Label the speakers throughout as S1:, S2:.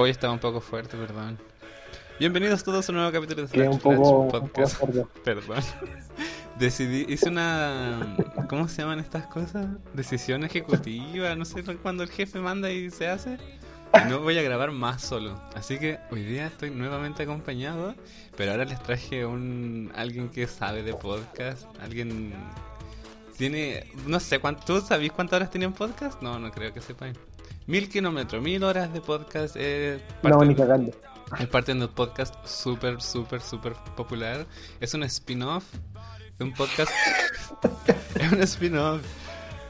S1: Hoy estaba un poco fuerte, perdón. Bienvenidos todos a un nuevo capítulo de Flash
S2: un poco,
S1: Flash
S2: un
S1: Podcast.
S2: poco.
S1: Perdón. Decidí, hice una. ¿Cómo se llaman estas cosas? Decisión ejecutiva. No sé cuando el jefe manda y se hace. Y no voy a grabar más solo. Así que hoy día estoy nuevamente acompañado. Pero ahora les traje un. Alguien que sabe de podcast. Alguien. Tiene. No sé, ¿cuánto, ¿tú sabés cuántas horas tiene un podcast? No, no creo que sepan. Mil kilómetros, mil horas de podcast. Eh,
S2: No, ni cagando.
S1: es parte de un podcast súper, súper, súper popular. Es un spin-off de un podcast. es un spin-off.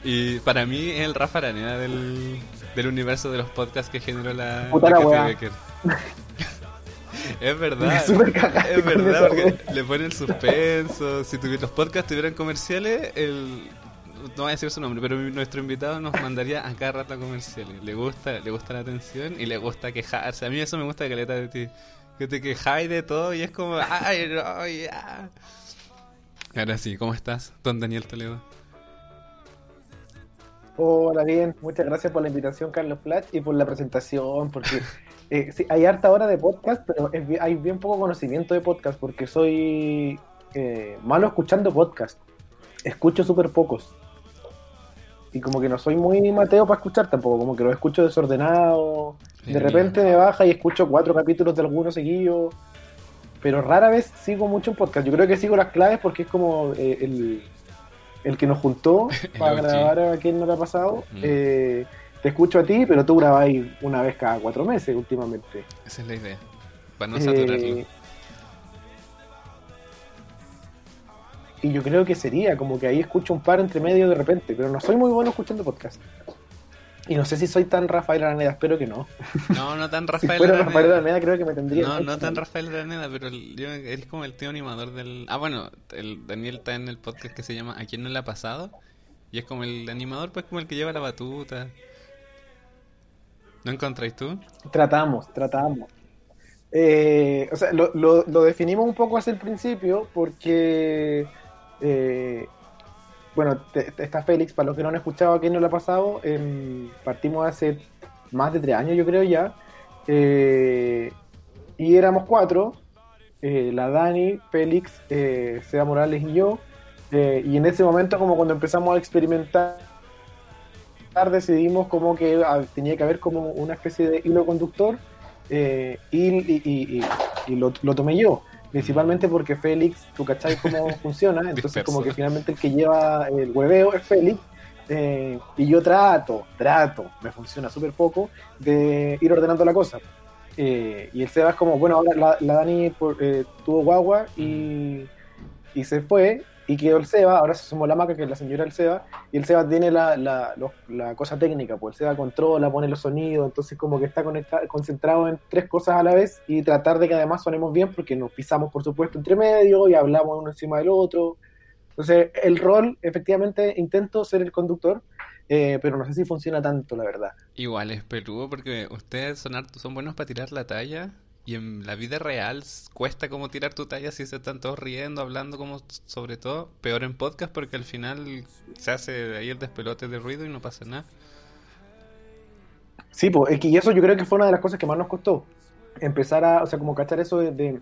S1: Y para mí es el Rafa Araneda del, del universo de los podcasts que generó la,
S2: Puta
S1: la. Becker. es verdad. Es verdad, porque le ponen suspenso. Si los podcasts tuvieran comerciales, el, no voy a decir su nombre, pero nuestro invitado nos mandaría a cada rato a comerciales. Le gusta, le gusta la atención y le gusta quejarse. A mí eso me gusta caleta de ti. Que te quejáis de todo y es como, ay, no, ya. Ahora sí, ¿cómo estás, don Daniel Toledo?
S2: Hola, bien. Muchas gracias por la invitación, Carlos Flash, y por la presentación, porque eh, sí, hay harta hora de podcast, pero es hay bien poco conocimiento de podcast, porque soy eh, malo escuchando podcast. Escucho súper pocos. Y como que no soy muy mateo para escuchar tampoco, como que lo escucho desordenado. De repente me baja y escucho cuatro capítulos de alguno seguido. Pero rara vez sigo mucho un podcast. Yo creo que sigo las claves porque es como eh, el, el que nos juntó para grabar a quien no le ha pasado.
S1: Mm.
S2: Eh, te escucho a ti, pero tú grabáis una vez cada cuatro meses últimamente.
S1: Esa es la idea. Para no
S2: Eh, y yo creo que sería como que ahí escucho un par entre medio de repente, pero no soy muy bueno escuchando podcast. Y no sé si soy tan Rafael Araneda, espero que no.
S1: No, no tan
S2: Si
S1: Rafael
S2: fuera
S1: Araneda.
S2: Rafael Araneda creo que me tendría...
S1: No, no tan Rafael Araneda, pero el- yo- eres como el tío animador del... Ah, bueno, el Daniel está en el podcast que se llama ¿A quién no le ha pasado? Y es como el animador, pues como el que lleva la batuta. ¿No encontráis tú?
S2: Tratamos, tratamos. Eh, o sea, lo, lo- lo definimos un poco hacia el principio porque, eh, bueno, te- está Félix, para los que no han escuchado a quién no le ha pasado, em, partimos hace más de tres años yo creo ya, eh, y éramos cuatro, eh, la Dani, Félix, eh, Seba Morales y yo, y en ese momento como cuando empezamos a experimentar decidimos como que ah, tenía que haber como una especie de hilo conductor y, lo, lo tomé yo, principalmente porque Félix, tú cachai cómo funciona, entonces como que finalmente el que lleva el hueveo es Félix eh, y yo trato, trato, me funciona súper poco, de ir ordenando la cosa. Eh, y el Seba es como, bueno, ahora la, la Dani por- eh, tuvo guagua y, y se fue y quedó el Seba, ahora se sumó la maca que es la señora del Seba y el Seba tiene la, la, los- la cosa técnica, pues el Seba controla, pone los sonidos, entonces como que está conecta- concentrado en tres cosas a la vez y tratar de que además sonemos bien porque nos pisamos por supuesto entre medio y hablamos uno encima del otro. Entonces el rol, efectivamente, intento ser el conductor, eh, pero no sé si funciona tanto, la verdad.
S1: Igual es peludo porque ustedes son, son buenos para tirar la talla y en la vida real cuesta como tirar tu talla si se están todos riendo, hablando como sobre todo. Peor en podcast porque al final se hace ahí el despelote de ruido y no pasa nada.
S2: Sí, pues, y eso yo creo que fue una de las cosas que más nos costó. Empezar a, o sea, como cachar eso de,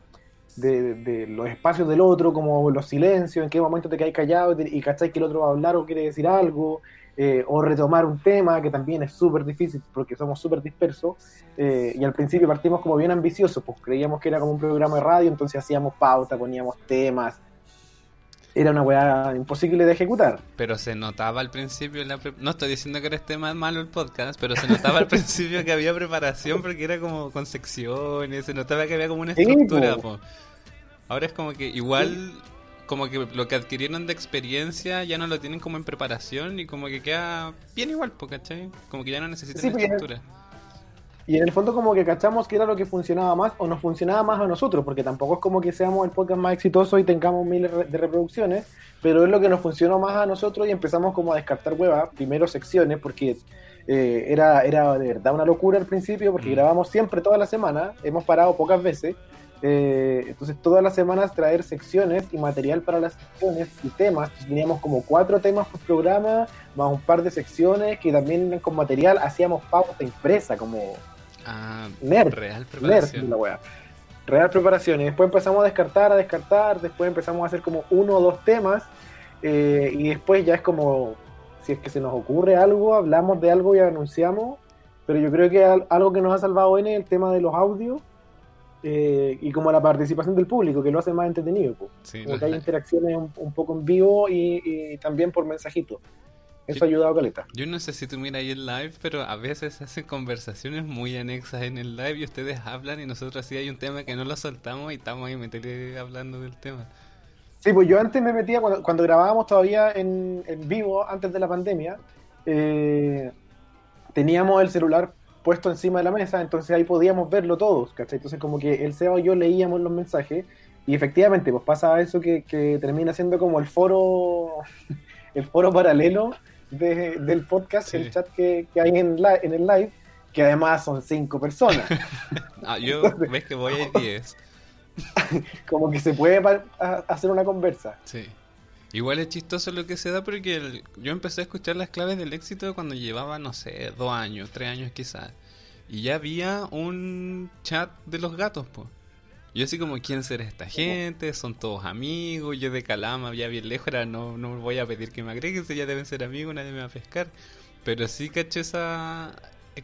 S2: de, los espacios del otro, como los silencios, en qué momento te caes callado y, y cachai que el otro va a hablar o quiere decir algo, eh, o retomar un tema, que también es súper difícil porque somos súper dispersos. eh, y al principio partimos como bien ambiciosos, pues creíamos que era como un programa de radio, entonces hacíamos pauta, poníamos temas. Era una weá imposible de ejecutar.
S1: Pero se notaba al principio, en la pre- no estoy diciendo que era este más malo el podcast, pero se notaba al principio que había preparación porque era como con secciones, se notaba que había como una
S2: Sí,
S1: estructura.
S2: po.
S1: po. Ahora es como que igual, como que lo que adquirieron de experiencia ya no lo tienen como en preparación y como que queda bien igual, ¿cachai? Como que ya no necesitan
S2: Sí,
S1: estructura.
S2: Y en el fondo como que cachamos que era lo que funcionaba más o nos funcionaba más a nosotros, porque tampoco es como que seamos el podcast más exitoso y tengamos miles de reproducciones, pero es lo que nos funcionó más a nosotros y empezamos como a descartar huevas, primero secciones, porque eh, era, era de verdad una locura al principio, porque
S1: Mm.
S2: grabamos siempre toda la semana, hemos parado pocas veces, eh, entonces todas las semanas traer secciones y material para las secciones y temas, Entonces, teníamos como cuatro temas por programa, más un par de secciones que también con material, hacíamos pauta impresa, como
S1: Ah,
S2: Nerd.
S1: real
S2: Nerd,
S1: preparación.
S2: la wea. Real preparación. Y después empezamos a descartar, a descartar. Después empezamos a hacer como uno o dos temas. eh, y después ya es como, si es que se nos ocurre algo, hablamos de algo y anunciamos. Pero yo creo que al- algo que nos ha salvado N es el tema de los audios. Eh, y como la participación del público, que lo hace más entretenido.
S1: Sí,
S2: Como que hay interacciones un, un poco en vivo y, y también por mensajito. Eso ha ayudado a Caleta.
S1: Yo no sé si tú miras ahí el live, pero a veces hacen conversaciones muy anexas en el live y ustedes hablan y nosotros así hay un tema que no lo soltamos y estamos ahí meterle hablando del tema.
S2: Sí, pues yo antes me metía, cuando, cuando grabábamos todavía en, en vivo, antes de la pandemia, eh, teníamos el celular puesto encima de la mesa, entonces ahí podíamos verlo todos, ¿cachai? Entonces como que el Seba y yo leíamos los mensajes y efectivamente pues pasa eso que, que termina siendo como el foro, el foro paralelo de- del podcast,
S1: Sí.
S2: el chat que, que hay en, la- en el live, que además son cinco personas.
S1: Ah, yo ves que voy a 10.
S2: como que se puede hacer una conversa.
S1: Sí. Igual es chistoso lo que se da porque el- yo empecé a escuchar las claves del éxito cuando llevaba, no sé, dos años, tres años quizás. Y ya había un chat de los gatos, pues. Yo así como, ¿quién será esta gente? Son todos amigos. Yo de Calama, ya bien lejos, era, no, no voy a pedir que me agreguen, si ya deben ser amigos, nadie me va a pescar. Pero sí caché esa... eh,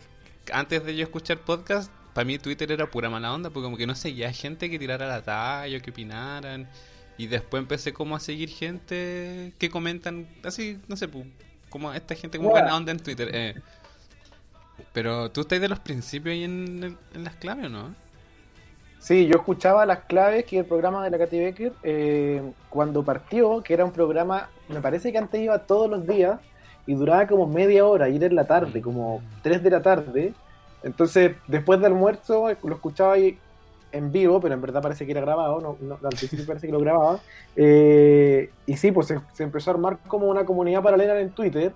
S1: Antes de yo escuchar podcast, para mí Twitter era pura mala onda, porque como que no seguía gente que tirara la talla, o que opinaran. Y después empecé como a seguir gente que comentan, así, no sé, pu- como esta gente como buena onda en Twitter. eh. Pero tú estás de los principios ahí en, el- en las claves, ¿o no?
S2: Sí, yo escuchaba las claves que el programa de la Katy Becker eh, cuando partió, que era un programa, me parece que antes iba todos los días y duraba como media hora y era en la tarde, como 3 de la tarde. Entonces, después del almuerzo lo escuchaba ahí en vivo, pero en verdad parece que era grabado, no, no- al principio parece que lo grababa. Eh, y sí, pues se, se empezó a armar como una comunidad paralela en Twitter.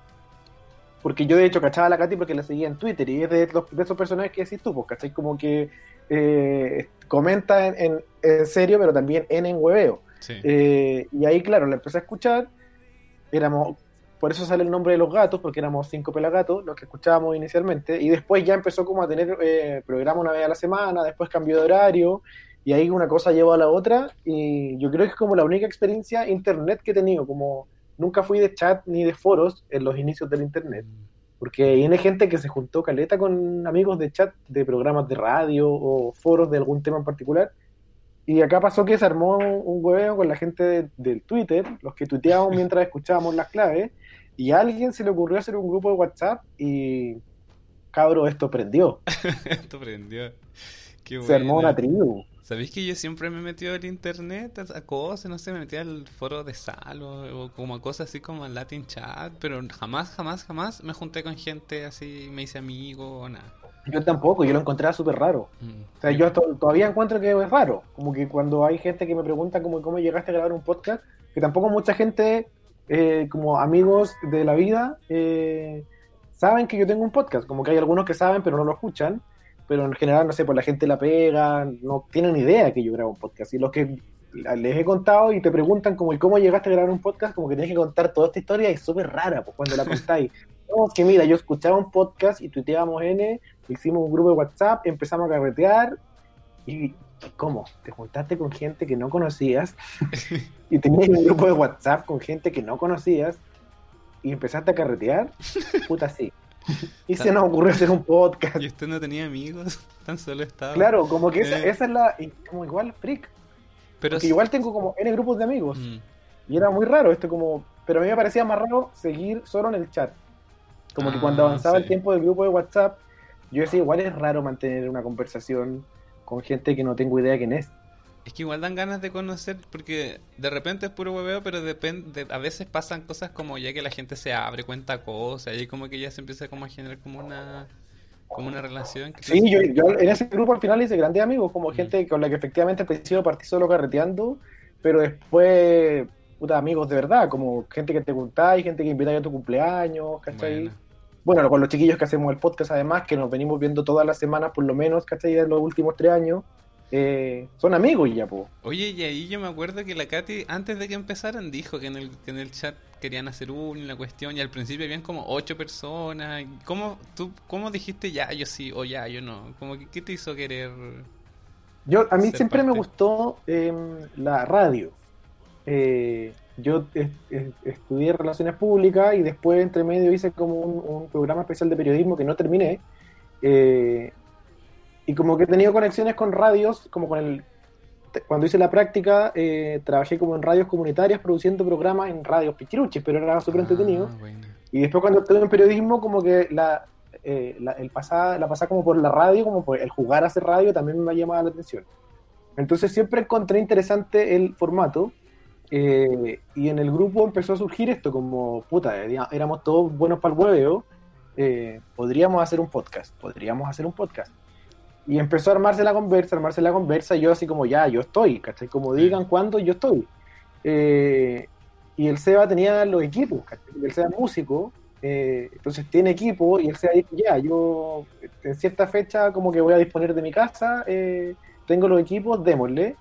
S2: Porque yo de hecho cachaba a la Katy porque la seguía en Twitter y es de, los- de esos personajes que decís tú, pues, ¿cachai? Como que eh, comenta en, en- en serio, pero también en en hueveo.
S1: Sí.
S2: Eh, y ahí, claro, la empecé a escuchar. Éramos, por eso sale el nombre de los gatos, porque éramos cinco pelagatos los que escuchábamos inicialmente. Y después ya empezó como a tener eh, programa una vez a la semana, después cambió de horario. Y ahí una cosa llevó a la otra. Y yo creo que es como la única experiencia internet que he tenido. Como nunca fui de chat ni de foros en los inicios del internet. Porque viene gente que se juntó caleta con amigos de chat de programas de radio o foros de algún tema en particular. Y acá pasó que se armó un hueveo con la gente de- del Twitter, los que tuiteábamos mientras escuchábamos las claves, y a alguien se le ocurrió hacer un grupo de WhatsApp y cabro, esto prendió.
S1: Esto prendió. Qué
S2: Se armó una tribu.
S1: ¿Sabéis que yo siempre me he metido al internet a, cosas? No sé, me metí al foro de Sal o, o como a cosas así como al Latin Chat, pero jamás, jamás, jamás me junté con gente así, me hice amigo o nada.
S2: Yo tampoco, yo lo encontraba súper raro.
S1: Mm.
S2: O sea, yo to- todavía encuentro que es raro. Como que cuando hay gente que me pregunta como cómo llegaste a grabar un podcast, que tampoco mucha gente, eh, como amigos de la vida, eh, saben que yo tengo un podcast. Como que hay algunos que saben pero no lo escuchan. Pero en general, no sé, pues la gente la pega, no tienen idea que yo grabo un podcast. Y los que les he contado y te preguntan como, ¿y cómo llegaste a grabar un podcast? Como que tienes que contar toda esta historia y es súper rara pues, cuando la contáis. No, que mira, yo escuchaba un podcast y tuiteábamos N, hicimos un grupo de WhatsApp, empezamos a carretear y ¿cómo? Te juntaste con gente que no conocías y tenías un grupo de WhatsApp con gente que no conocías y empezaste a carretear, puta sí. Y se nos ocurrió hacer un podcast.
S1: ¿Y usted no tenía amigos? Tan solo estaba.
S2: Claro, como que esa,
S1: Eh.
S2: esa es la, como igual freak,
S1: pero
S2: porque igual tengo como N grupos de amigos
S1: Mm.
S2: y era muy raro esto como, pero a mí me parecía más raro seguir solo en el chat. Como que cuando
S1: Ah,
S2: avanzaba el tiempo del grupo de WhatsApp, yo decía, igual es raro mantener una conversación con gente que no tengo idea quién es.
S1: Es que igual dan ganas de conocer, porque de repente es puro hueveo, pero depende, a veces pasan cosas como ya que la gente se abre, cuenta cosas, y como que ya se empieza como a generar como una como una relación. que
S2: Sí, yo, yo en ese grupo al final hice grandes amigos, como
S1: Mm.
S2: gente con la que efectivamente al principio partí solo carreteando, pero después, puta, amigos de verdad, como gente que te juntáis, gente que invitáis a tu cumpleaños, ¿cachai?
S1: Bueno.
S2: Bueno, con los chiquillos que hacemos el podcast además, que nos venimos viendo todas las semanas por lo menos, ¿cachai? En los últimos tres años. eh, son amigos ya, po.
S1: Oye, y ahí yo me acuerdo que la Katy, antes de que empezaran, dijo que en el, que en el chat querían hacer una cuestión y al principio habían como ocho personas. ¿Cómo, tú, cómo dijiste ya, yo sí o ya, yo no? Como que, ¿Qué te hizo querer?
S2: Yo, a mí siempre me gustó em, la radio. Eh, yo es- es- estudié Relaciones Públicas y después, entre medio, hice como un, un programa especial de periodismo que no terminé. Eh, y como que he tenido conexiones con radios, como con el... Cuando hice la práctica, eh, trabajé como en radios comunitarias produciendo programas en radios pichiruches, pero era súper entretenido.
S1: Ah, bueno.
S2: Y después cuando estuve en periodismo, como que la, eh, la, el pasar, la como por la radio, como por el jugar a hacer radio, también me ha llamado la atención. Entonces siempre encontré interesante el formato. Eh, y en el grupo empezó a surgir esto, como, puta, eh, éramos todos buenos para el hueveo, eh, podríamos hacer un podcast, podríamos hacer un podcast. Y empezó a armarse la conversa, armarse la conversa, y yo así como, ya, yo estoy, ¿cachai? Como digan cuándo, yo estoy. Eh, y el Seba tenía los equipos, ¿cachai? El Seba es músico, eh, entonces tiene equipo, y el Seba dijo, ya, yo en cierta fecha como que voy a disponer de mi casa, eh, tengo los equipos, démosle.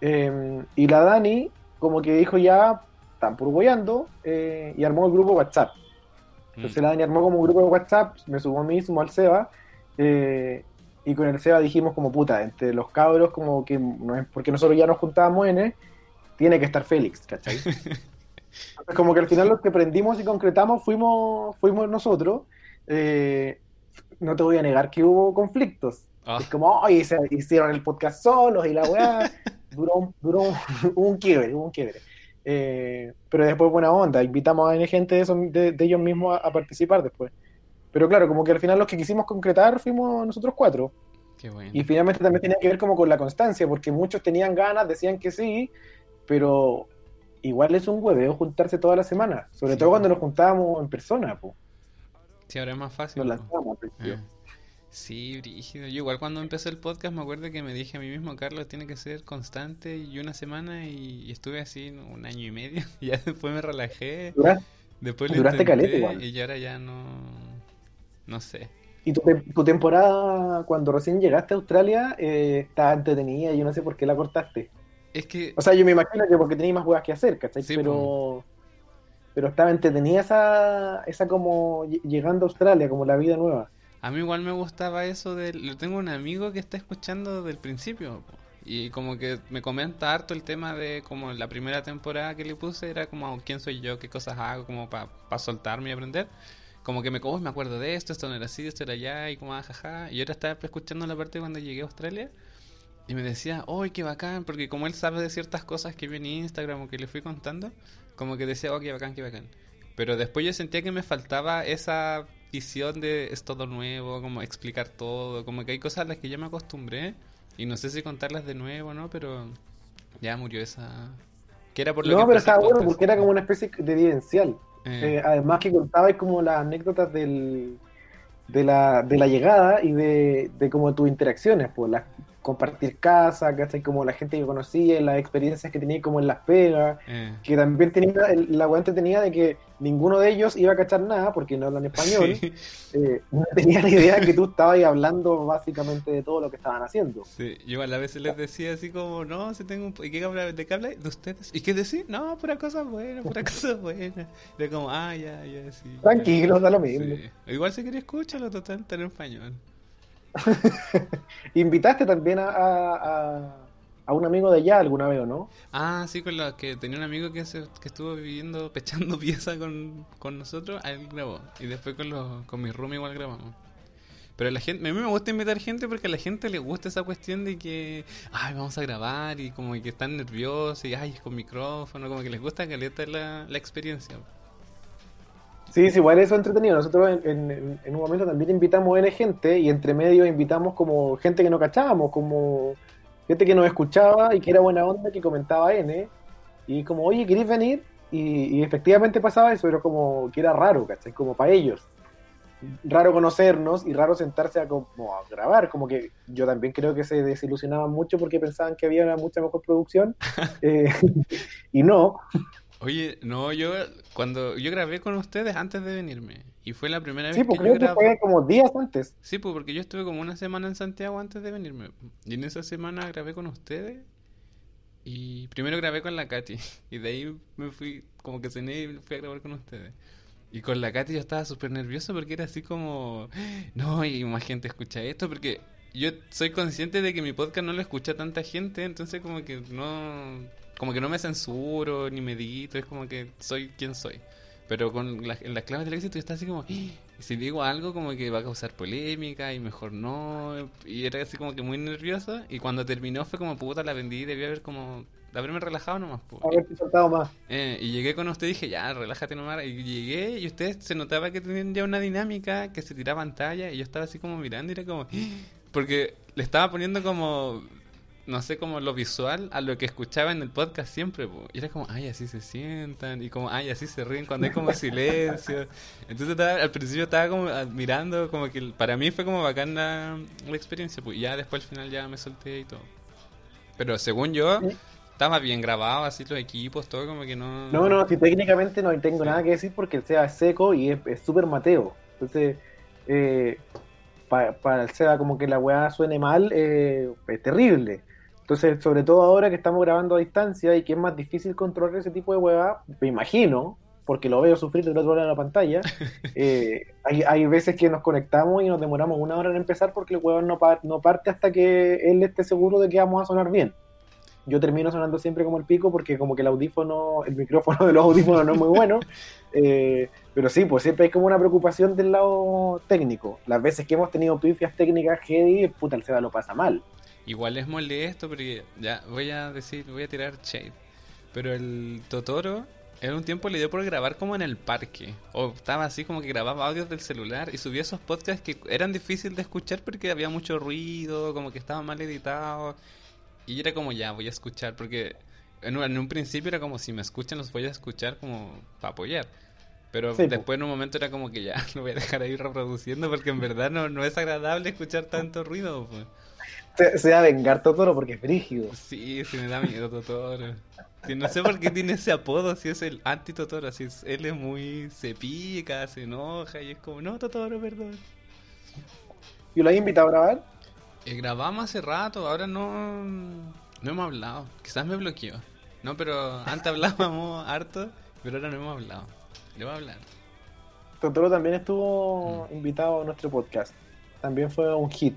S2: Y la Dani como que dijo ya, están purgoyando, eh, y armó el grupo WhatsApp. Entonces
S1: Mm.
S2: la Dani armó como un grupo de WhatsApp, me subo a mí, sumo al Seba, eh, y con el Seba dijimos como puta, entre los cabros, como que, no es porque nosotros ya nos juntábamos en, tiene que estar Félix, ¿cachai? Entonces, como que al final los que prendimos y concretamos fuimos, fuimos nosotros. Eh, no te voy a negar que hubo conflictos.
S1: Ah,
S2: Es como, oye, se hicieron el podcast solos y la weá. duró, un- duró un, un quiebre, hubo un quiebre. Eh, pero después buena onda, invitamos a gente de, esos- de- de ellos mismos a, a participar después. Pero claro, como que al final los que quisimos concretar fuimos nosotros cuatro.
S1: qué bueno.
S2: Y finalmente también tenía que ver como con la constancia, porque muchos tenían ganas, decían que sí, pero igual es un hueveo juntarse toda la semana, sobre
S1: Sí.
S2: todo cuando nos juntábamos en persona, pues.
S1: Sí, ahora es más fácil.
S2: Nos
S1: po.
S2: principio.
S1: Ah. Sí, brígido. Yo igual cuando empecé el podcast me acuerdo que me dije a mí mismo, Carlos, tiene que ser constante y una semana y, y estuve así un año y medio. Y ya después me relajé, después lo
S2: Duraste
S1: intenté
S2: caleta igual.
S1: y ahora ya no, no sé.
S2: Y tu, tu temporada, cuando recién llegaste a Australia, eh, estaba entretenida y yo no sé por qué la cortaste.
S1: Es que
S2: O sea, yo me imagino que porque tenías más huevas que hacer, ¿cachai?
S1: Sí,
S2: pero, pero estaba entretenida esa, esa como ll- llegando a Australia, como la vida nueva.
S1: A mí igual me gustaba eso de... Lo tengo un amigo que está escuchando desde el principio. Y como que me comenta harto el tema de como la primera temporada que le puse era como quién soy yo, qué cosas hago, como para soltarme y aprender. Como que me, oh, me acuerdo de esto, esto no era así, esto era allá, y como ah, jaja. Y ahora estaba escuchando la parte cuando llegué a Australia y me decía, oh, qué bacán, porque como él sabe de ciertas cosas que vi en Instagram o que le fui contando, como que decía, oh, qué bacán, qué bacán. Pero después yo sentía que me faltaba esa visión de es todo nuevo, como explicar todo, como que hay cosas a las que ya me acostumbré y no sé si contarlas de nuevo, ¿no? Pero ya murió esa... Que era por lo
S2: No,
S1: que
S2: pero estaba bueno porque era como una especie de evidencial.
S1: Eh,
S2: Eh, además que contabas como las anécdotas del, de, la, de la llegada y de, de como tus interacciones, pues las compartir casa, ¿cachai? Como la gente que conocía, las experiencias que tenía como en las pegas,
S1: eh.
S2: que también tenía la weá tenía de que ninguno de ellos iba a cachar nada porque no hablan español.
S1: Sí,
S2: Eh, no tenía la idea que tú estabas ahí hablando básicamente de todo lo que estaban haciendo.
S1: sí. Yo a veces les decía así como, no, si tengo un... ¿Y qué habla? ¿De qué habla? ¿De ustedes? ¿Y qué decir? No, pura cosa buena, pura cosa buena. Era como, ah, ya, ya, sí. ya".
S2: Tranquilo, da lo mismo.
S1: Sí. Igual si quería escúchalo, total, está en español.
S2: Invitaste también a, a, un amigo de allá alguna vez, ¿o no?
S1: Ah, sí, con la que tenía un amigo que, se, que estuvo viviendo, pechando pieza con, con nosotros, él grabó. Y después con, los, con mi room igual grabamos. Pero la gente, a mí me gusta invitar gente porque a la gente le gusta esa cuestión de que, ay, vamos a grabar y como que están nerviosos y, ay, es con micrófono, como que les gusta caleta la, la experiencia.
S2: Sí, sí, igual eso es entretenido. Nosotros en, en- en un momento también invitamos N gente y entre medio invitamos como gente que no cachábamos, como gente que nos escuchaba y que era buena onda, que comentaba N. Y como, oye, ¿queréis venir? Y, y efectivamente pasaba eso, era como que era raro, ¿cachai? Como para ellos. Raro conocernos y raro sentarse a, como, a grabar. Como que yo también creo que se desilusionaban mucho porque pensaban que había una mucha mejor producción. Eh, y no.
S1: Oye, no, yo cuando yo grabé con ustedes antes de venirme y fue la primera
S2: Sí,
S1: vez
S2: pues
S1: que yo
S2: creo que
S1: grabé.
S2: fue como días antes.
S1: Sí, pues porque yo estuve como una semana en Santiago antes de venirme. Y en esa semana grabé con ustedes. Y primero grabé con la Katy. Y de ahí me fui, como que cené y fui a grabar con ustedes. Y con la Katy yo estaba súper nervioso porque era así como, no, y más gente escucha esto. Porque yo soy consciente de que mi podcast no lo escucha tanta gente. Entonces como que no, como que no me censuro ni medito. Es como que soy quien soy. Pero con la- las claves del éxito yo estaba así como, "Ah, si digo algo como que va a causar polémica y mejor no. Y era así como que muy nervioso. Y cuando terminó fue como, puta, la vendí, debía haber como, haberme relajado nomás. po".
S2: Haberte soltado más.
S1: Eh, y llegué con usted y dije, ya, relájate nomás. Y llegué y usted se notaba que tenían ya una dinámica, que se tiraban talla. Y yo estaba así como mirando y era como, "Ah", porque le estaba poniendo como, no sé, como lo visual a lo que escuchaba en el podcast siempre. po. Y era como, ay, así se sientan. Y como, ay, así se ríen cuando hay como silencio. Entonces estaba- al principio estaba como ah, mirando, como que para mí fue como bacán la, la experiencia. Pues y ya después al final ya me solté y todo. Pero según yo, estaba bien grabado, así los equipos, todo como que no...
S2: No, no, si técnicamente no tengo nada que decir porque el SEBA es seco y es súper mateo. Entonces, eh, pa- para el SEBA como que la weá suene mal, eh, es terrible. Entonces, sobre todo ahora que estamos grabando a distancia y que es más difícil controlar ese tipo de weá, me imagino, porque lo veo sufrir del otro lado de la pantalla, eh, hay, hay veces que nos conectamos y nos demoramos una hora en empezar porque el weón no, pa- no parte hasta que él esté seguro de que vamos a sonar bien yo termino sonando siempre como el pico porque como que el audífono, el micrófono de los audífonos no es muy bueno. Eh, pero sí, pues siempre hay como una preocupación del lado técnico. Las veces que hemos tenido pifias técnicas heavy, puta, el Seba lo pasa mal.
S1: Igual es molesto porque ya voy a decir, voy a tirar shade. Pero el Totoro en un tiempo le dio por grabar como en el parque. O estaba así como que grababa audios del celular y subía esos podcasts que eran difíciles de escuchar porque había mucho ruido, como que estaban mal editados. Y era como ya, voy a escuchar porque en un, en un principio era como si me escuchan los voy a escuchar como para apoyar. Pero
S2: Sí,
S1: después en un momento era como que ya lo voy a dejar ahí reproduciendo porque en verdad no, no es agradable escuchar tanto ruido. Pues.
S2: Se, se va a vengar Totoro porque es frígido.
S1: Sí, sí me da miedo Totoro. Sí, no sé por qué tiene ese apodo, si es el anti-Totoro, así es, él es muy, se pica, se enoja y es como, no, Totoro, perdón.
S2: ¿Y lo has invitado a grabar?
S1: Eh, grabamos hace rato, ahora no, no hemos hablado, quizás me bloqueó. No, pero antes hablábamos harto, pero ahora no hemos hablado. Le voy a hablar.
S2: Totoro también estuvo invitado a nuestro podcast. También fue un hit.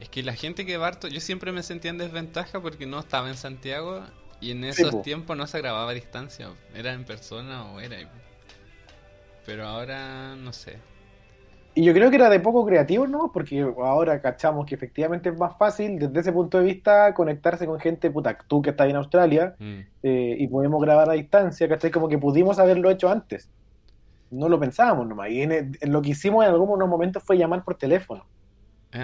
S1: Es que la gente que va harto, yo siempre me sentía en desventaja porque no estaba en Santiago y en esos
S2: po.
S1: tiempos no se grababa a distancia, era en persona o era. Pero ahora no sé.
S2: Y yo creo que era de poco creativo, ¿no? Porque ahora cachamos que efectivamente es más fácil desde ese punto de vista conectarse con gente, puta, tú que estás en Australia,
S1: Mm.
S2: eh, y podemos grabar a distancia, ¿cachai? Como que pudimos haberlo hecho antes. No lo pensábamos nomás. Y en, el- en lo que hicimos en algunos momentos fue llamar por teléfono.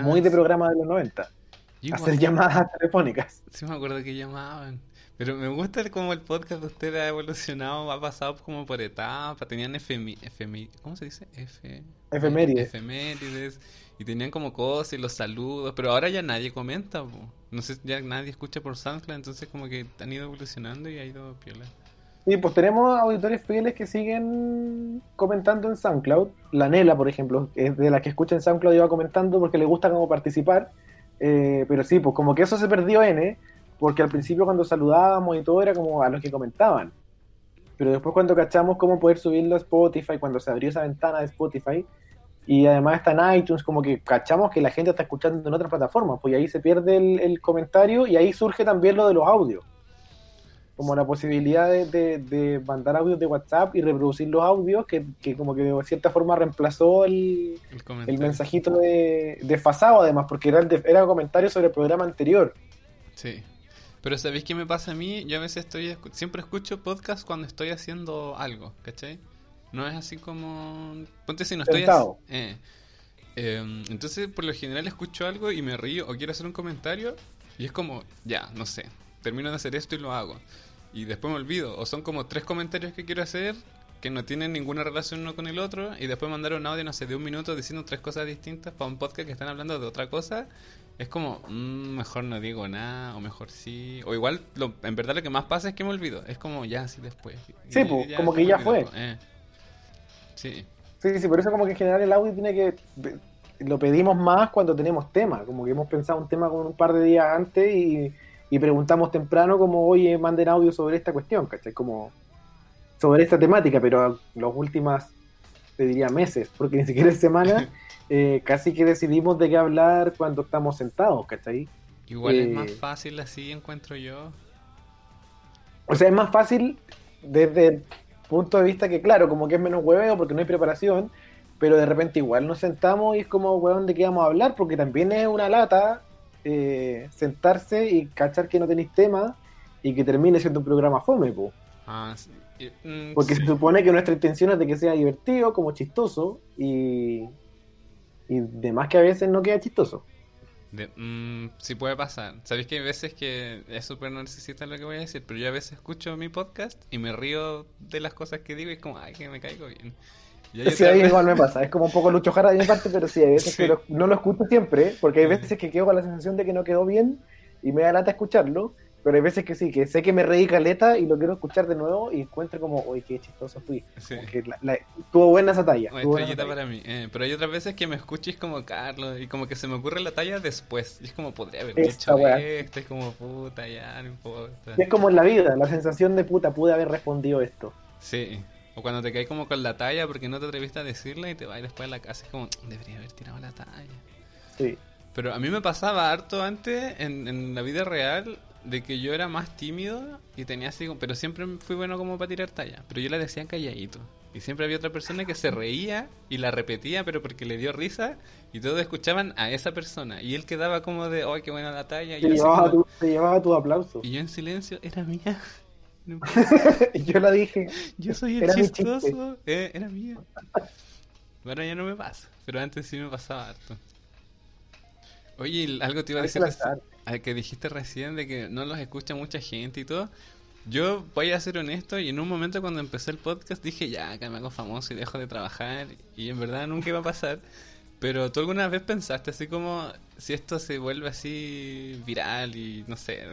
S2: Muy de programa de los 90.
S1: Yo
S2: Hacer llamadas telefónicas.
S1: Sí me acuerdo que llamaban. Pero me gusta cómo el podcast de ustedes ha evolucionado, ha pasado como por etapas, tenían FM, FM, ¿cómo se dice? F,
S2: Efemérides.
S1: efemérides, y tenían como cosas y los saludos, pero ahora ya nadie comenta, po. no sé, ya nadie escucha por SoundCloud, entonces como que han ido evolucionando y ha ido piola.
S2: Y pues tenemos auditores fieles que siguen comentando en SoundCloud. La Nela, por ejemplo, es de las que escucha en SoundCloud y va comentando porque le gusta como participar. Eh, pero sí, pues como que eso se perdió N, porque al principio cuando saludábamos y todo era como a los que comentaban. Pero después cuando cachamos cómo poder subirlo a Spotify, cuando se abrió esa ventana de Spotify, y además está en iTunes, como que cachamos que la gente está escuchando en otras plataformas, pues ahí se pierde el, el comentario y ahí surge también lo de los audios como la posibilidad de, de- de mandar audios de WhatsApp y reproducir los audios, que, que como que de cierta forma reemplazó el,
S1: El
S2: mensajito de, desfasado además, porque era, el de- era un comentario sobre el programa anterior.
S1: Sí. Pero ¿sabéis qué me pasa a mí? Yo a veces estoy, siempre escucho podcast cuando estoy haciendo algo, ¿cachai? No es así como... Ponte si no estoy... Eh. Em, entonces, por lo general escucho algo y me río o quiero hacer un comentario y es como, ya, no sé, termino de hacer esto y lo hago. Y después me olvido. O son como tres comentarios que quiero hacer que no tienen ninguna relación uno con el otro y después mandar un audio, no sé, de un minuto diciendo tres cosas distintas para un podcast que están hablando de otra cosa, es como, mm, mejor no digo nada, o mejor sí. O igual, lo, en verdad lo que más pasa es que me olvido. Es como, ya, sí, después.
S2: Sí,
S1: Y
S2: pues,
S1: ya
S2: como que ya
S1: olvidó,
S2: fue.
S1: eh. Sí.
S2: Sí, sí, por eso como que en general el audio tiene que... Lo pedimos más cuando tenemos tema, como que hemos pensado un tema con un par de días antes y, y preguntamos temprano como, oye, manden audio sobre esta cuestión, ¿cachai? Como sobre esta temática, pero los últimas, te diría meses, porque ni siquiera es semana, eh, casi que decidimos de qué hablar cuando estamos sentados, ¿cachai?
S1: Igual es
S2: Eh,
S1: más fácil así, encuentro yo.
S2: O sea, es más fácil desde el punto de vista que, claro, como que es menos hueveo porque no hay preparación, pero de repente igual nos sentamos y es como, weón, ¿de qué vamos a hablar? Porque también es una lata eh, sentarse y cachar que no tenéis tema y que termine siendo un programa fome, po.
S1: Ah, sí. Mm,
S2: Porque
S1: sí.
S2: se supone que nuestra intención es de que sea divertido, como chistoso, y, y de más que a veces no queda chistoso.
S1: De- mm, sí puede pasar. Sabéis que hay veces que es súper narcisista lo que voy a decir, pero yo a veces escucho mi podcast y me río de las cosas que digo y es como, ay, que me caigo bien. Y
S2: Sí, ahí igual me pasa, es como un poco Lucho Jara de mi parte, pero sí, hay veces
S1: Sí.
S2: que lo- no lo escucho siempre, porque hay veces que quedo con la sensación de que no quedó bien y me da lata escucharlo, pero hay veces que sí, que sé que me reí caleta y lo quiero escuchar de nuevo y encuentro como, uy, qué chistoso fui.
S1: Sí.
S2: Que la- la- tuvo buena esa talla.
S1: Una estrellita
S2: talla.
S1: para mí. eh, pero hay otras veces que me escuches como Carlos y como que se me ocurre la talla después. Y es como, podría haber
S2: Esa
S1: dicho esto. Es como, puta, ya, no importa.
S2: Y es como en la vida, la sensación de puta, pude haber respondido esto.
S1: Sí. O cuando te caes como con la talla porque no te atreviste a decirla y te vas después a la casa. Es como, debería haber tirado la talla.
S2: Sí.
S1: Pero a mí me pasaba harto antes en, en la vida real de que yo era más tímido y tenía así, pero siempre fui bueno como para tirar talla. Pero yo la decía calladito. Y siempre había otra persona que se reía y la repetía, pero porque le dio risa y todos escuchaban a esa persona. Y él quedaba como de, ¡ay, qué buena la talla! Y
S2: Te
S1: yo,
S2: llevaba,
S1: como-
S2: tu, te llevaba tu aplauso.
S1: y yo en silencio, era mía. No,
S2: yo la dije,
S1: yo soy el
S2: Era
S1: chistoso. Eh, era mía. Ahora ya no me pasa, pero antes sí me pasaba harto. Oye, algo te iba a decir al que dijiste recién de que no los escucha mucha gente y todo. Yo voy a ser honesto y en un momento cuando empecé el podcast dije ya, que me hago famoso y dejo de trabajar y en verdad nunca iba a pasar. Pero tú alguna vez pensaste así como si esto se vuelve así viral y no sé,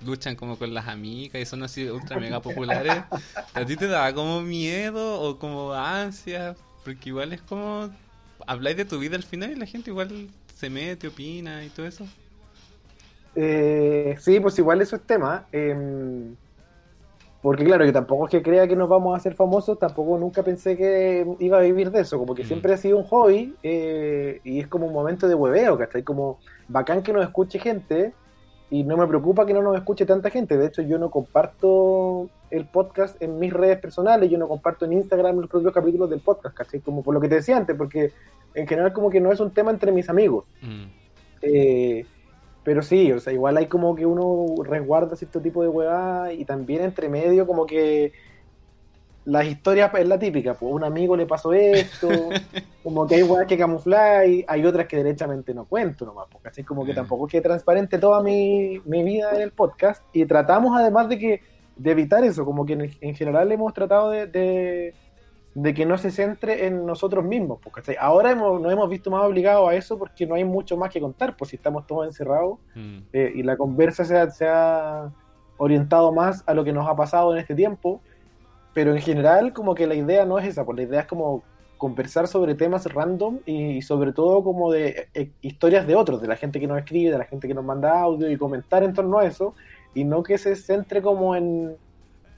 S1: luchan como con las amigas y son así ultra mega populares, ¿a ti te daba como miedo o como ansia? Porque igual es como habláis de tu vida al final y la gente igual se mete, opina y todo eso.
S2: Eh, sí, pues igual eso es tema. eh, porque claro, yo tampoco es que crea que nos vamos a hacer famosos, tampoco nunca pensé que iba a vivir de eso, como que
S1: Mm.
S2: siempre ha sido un hobby eh, y es como un momento de hueveo, ¿cachai? Como bacán que nos escuche gente y no me preocupa que no nos escuche tanta gente. De hecho, yo no comparto el podcast en mis redes personales, yo no comparto en Instagram los propios capítulos del podcast, ¿cachai? Como por lo que te decía antes, porque en general como que no es un tema entre mis amigos.
S1: Mm.
S2: Eh, pero sí, o sea, igual hay como que uno resguarda cierto tipo de huevada y también entre medio como que las historias es la típica, pues un amigo le pasó esto, como que hay huevas que camuflar y hay otras que derechamente no cuento nomás, porque así como que tampoco es que transparente toda mi, mi vida en el podcast y tratamos además de que de evitar eso, como que en, en general hemos tratado de, de, de que no se centre en nosotros mismos, porque ahora hemos, nos hemos visto más obligados a eso porque no hay mucho más que contar, pues si estamos todos encerrados
S1: Mm.
S2: eh, y la conversa se ha, se ha orientado más a lo que nos ha pasado en este tiempo, pero en general como que la idea no es esa, pues la idea es como conversar sobre temas random y, sobre todo como de eh, historias de otros, de la gente que nos escribe, de la gente que nos manda audio y comentar en torno a eso, y no que se centre como en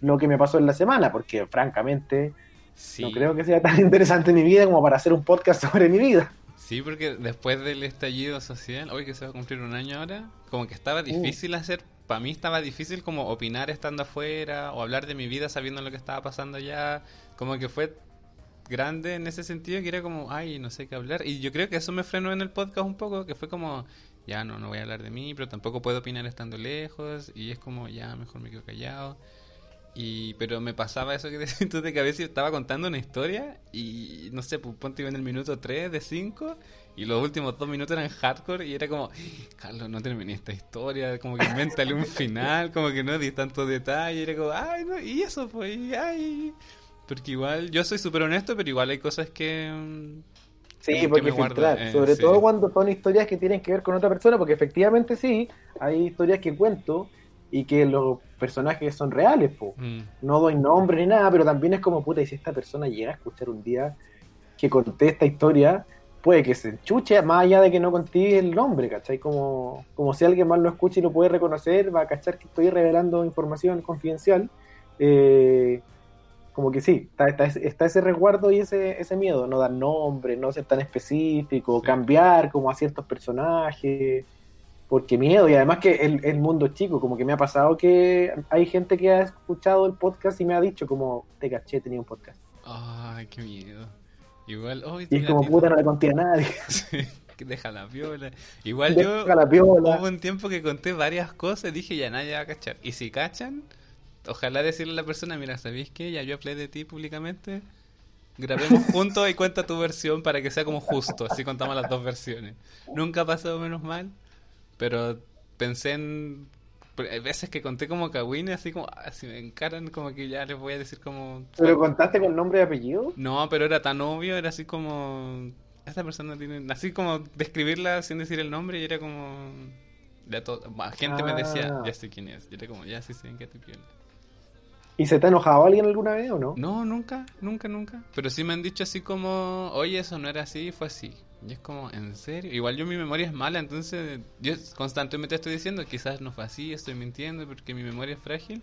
S2: lo que me pasó en la semana, porque francamente
S1: Sí.
S2: no creo que sea tan interesante mi vida como para hacer un podcast sobre mi vida.
S1: Sí, porque después del estallido social, hoy que se va a cumplir un año ahora, como que estaba difícil hacer, para mí estaba difícil como opinar estando afuera o hablar de mi vida sabiendo lo que estaba pasando allá, como que fue grande en ese sentido que era como, ay, no sé qué hablar. Y yo creo que eso me frenó en el podcast un poco, que fue como, ya no, no voy a hablar de mí, pero tampoco puedo opinar estando lejos y es como, ya, mejor me quedo callado. Y, pero me pasaba eso que tú de que a veces estaba contando una historia y no sé, pues ponte en el minuto 3 de 5 y los últimos dos minutos eran hardcore y era como, Carlos, no terminé esta historia, como que invéntale un final, como que no di tanto detalle, y era como, ay, no, y eso y, ay. Porque igual, yo soy súper honesto, pero igual hay cosas que... mm,
S2: Sí,
S1: que
S2: porque filtrar,
S1: eh,
S2: sobre
S1: sí.
S2: todo cuando son historias que tienen que ver con otra persona, porque efectivamente sí, hay historias que cuento y que los personajes son reales, po.
S1: Mm,
S2: no doy nombre ni nada, pero también es como, puta, y si esta persona llega a escuchar un día que conté esta historia, puede que se enchuche, más allá de que no conté el nombre, ¿cachai? Como, como si alguien más lo escuche y lo puede reconocer, va a cachar que estoy revelando información confidencial. Eh, como que sí, está, está, ese- está ese resguardo y ese, ese miedo, no dar nombre, no ser tan específico,
S1: Sí.
S2: cambiar como a ciertos personajes, porque miedo, y además que el, el mundo es chico, como que me ha pasado que hay gente que ha escuchado el podcast y me ha dicho como, te caché, tenía un podcast.
S1: Ay, qué miedo. Igual, oh,
S2: Y es como, puta, no le conté a nadie.
S1: Sí, deja la viola. Igual
S2: Deja
S1: yo
S2: la piola.
S1: hubo un tiempo que conté varias cosas y dije ya nadie va a cachar. Y si cachan, ojalá decirle a la persona, mira, ¿sabéis qué? Ya yo hablé de ti públicamente. Grabemos juntos y cuenta tu versión para que sea como justo, así contamos las dos versiones. Nunca ha pasado menos mal, pero pensé en... Hay veces que conté como cagüines, así como, si me encaran, como que ya les voy a decir como...
S2: ¿Pero contaste con nombre y apellido?
S1: No, pero era tan obvio, era así como. Esta persona tiene. Así como describirla sin decir el nombre y era como. Ya todo, gente me decía,
S2: Ah.
S1: ya sé quién es. Yo era como, ya sí sé en qué te piola.
S2: ¿Y se te ha enojado alguien alguna vez o no?
S1: No, nunca, nunca, nunca. Pero sí me han dicho así como, oye, eso no era así, fue así. Y es como, ¿en serio? Igual yo mi memoria es mala, entonces yo constantemente estoy diciendo, quizás no fue así, estoy mintiendo porque mi memoria es frágil.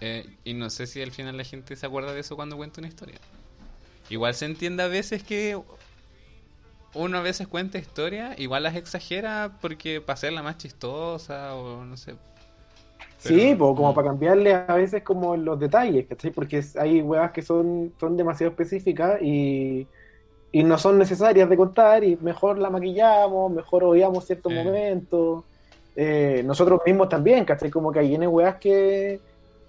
S1: Eh, y no sé si al final la gente se acuerda de eso cuando cuenta una historia. Igual se entiende a veces que uno a veces cuenta historias, igual las exagera porque para hacerla más chistosa o no sé.
S2: Sí, po, como para cambiarle a veces como los detalles, ¿cachai? Porque hay weas que son, son demasiado específicas y, y no son necesarias de contar y mejor la maquillamos, mejor obviamos ciertos
S1: Eh.
S2: momentos. Eh, nosotros mismos también, ¿cachai? Como que hay N weas que,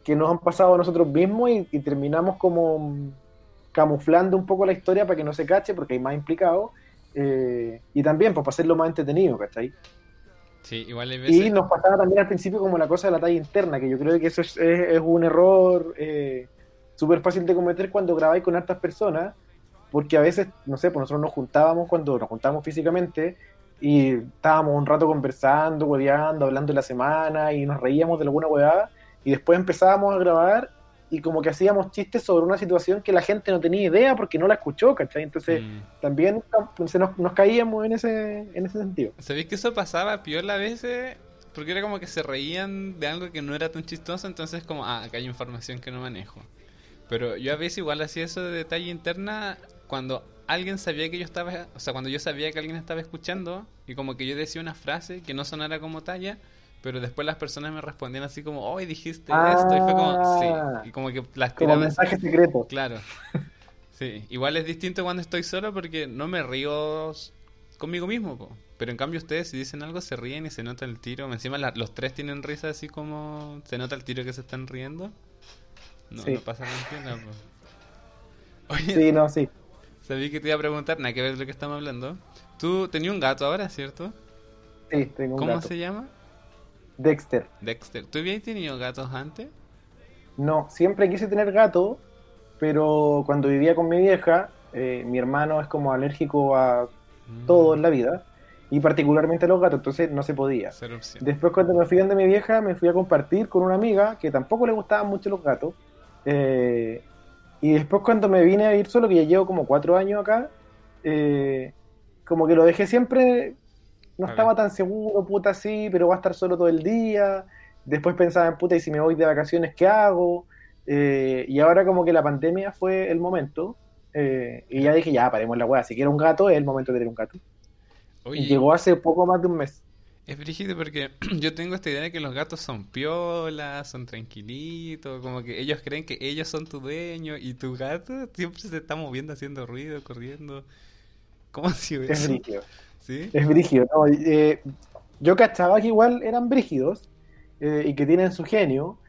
S2: que nos han pasado a nosotros mismos y, y terminamos como camuflando un poco la historia para que no se cache porque hay más implicados. eh, y también pues, para hacerlo más entretenido, ¿cachai?
S1: Sí, igual veces.
S2: Y nos pasaba también al principio como la cosa de la talla interna, que yo creo que eso es, es- es un error eh, súper fácil de cometer cuando grabáis con hartas personas, porque a veces, no sé, pues nosotros nos juntábamos cuando nos juntamos físicamente y estábamos un rato conversando, hueveando, hablando de la semana y nos reíamos de alguna huevada y después empezábamos a grabar y como que hacíamos chistes sobre una situación que la gente no tenía idea porque no la escuchó, ¿cachai? Entonces
S1: Mm.
S2: también se nos, nos caíamos en ese, en ese sentido.
S1: ¿Sabéis que eso pasaba piola a veces? Porque era como que se reían de algo que no era tan chistoso, entonces como, ah, acá hay información que no manejo. Pero yo a veces igual hacía eso de detalle interna cuando alguien sabía que yo estaba, o sea, cuando yo sabía que alguien estaba escuchando y como que yo decía una frase que no sonara como talla, pero después las personas me respondían así como, hoy dijiste esto, y fue como,
S2: Ah.
S1: sí, y como que las
S2: Como mensaje secreto.
S1: Claro. Sí, igual es distinto cuando estoy solo porque no me río conmigo mismo, po. Pero en cambio ustedes si dicen algo se ríen y se nota el tiro. Encima la- los tres tienen risa así como se nota el tiro que se están riendo. No,
S2: Sí.
S1: no pasa nada. Oye,
S2: Sí, no, sí.
S1: Sabí que te iba a preguntar, nada que ver de lo que estamos hablando. Tú tenías un gato ahora, ¿cierto?
S2: Sí, tengo un
S1: ¿Cómo
S2: gato.
S1: se llama?
S2: Dexter.
S1: Dexter. ¿Tú habías tenido gatos antes?
S2: No, siempre quise tener gato, pero cuando vivía con mi vieja, eh, mi hermano es como alérgico a
S1: Mm,
S2: todo en la vida, y particularmente a los gatos, entonces no se podía. Después cuando me fui de mi vieja, me fui a compartir con una amiga que tampoco le gustaban mucho los gatos. eh, y después cuando me vine a ir solo, que ya llevo como cuatro años acá, eh, como que lo dejé siempre, no
S1: A
S2: estaba
S1: ver.
S2: tan seguro, puta, sí, pero va a estar solo todo el día. Después pensaba en puta, y si me voy de vacaciones, ¿qué hago? Eh, y ahora como que la pandemia fue el momento. eh, y ya dije, ya, paremos la weá. Si quiero un gato, es el momento de tener un gato.
S1: Oye,
S2: Y llegó hace poco más de un mes.
S1: Es brígido porque yo tengo esta idea de que los gatos son piolas, son tranquilitos, como que ellos creen que ellos son tu dueño y tu gato siempre se está moviendo, haciendo ruido, corriendo. ¿Cómo ha sido
S2: Es brígido.
S1: ¿Sí?
S2: Es brígido, ¿no? Eh, yo cachaba que igual eran brígidos eh, y que tienen su genio,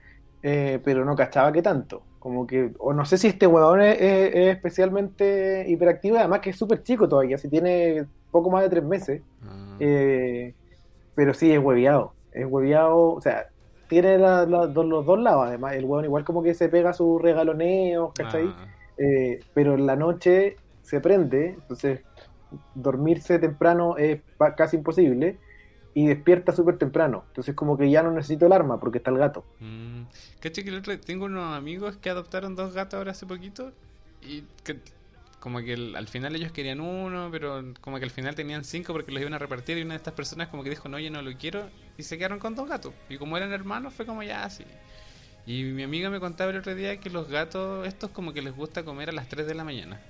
S2: eh, pero no cachaba que tanto. Como que, o no sé si este huevón es, es- es especialmente hiperactivo, además que es súper chico todavía, si tiene poco más de tres meses.
S1: Ah,
S2: Eh, pero sí, es hueviado. Es hueviado, o sea, tiene la- la- dos- los dos lados, además. El weón igual como que se pega sus regaloneos, ¿cachai?
S1: Ah,
S2: Eh, pero en la noche se prende, entonces dormirse temprano es casi imposible y despierta súper temprano. Entonces como que ya no necesito el arma porque está el gato.
S1: mm. Caché que el otro- tengo unos amigos que adoptaron dos gatos ahora hace poquito y que como que el- al final ellos querían uno, pero como que al final tenían cinco porque los iban a repartir y una de estas personas como que dijo, no, yo no lo quiero y se quedaron con dos gatos. Y como eran hermanos fue como ya así. Y mi amiga me contaba el otro día que los gatos, estos como que les gusta comer a las 3 de la mañana.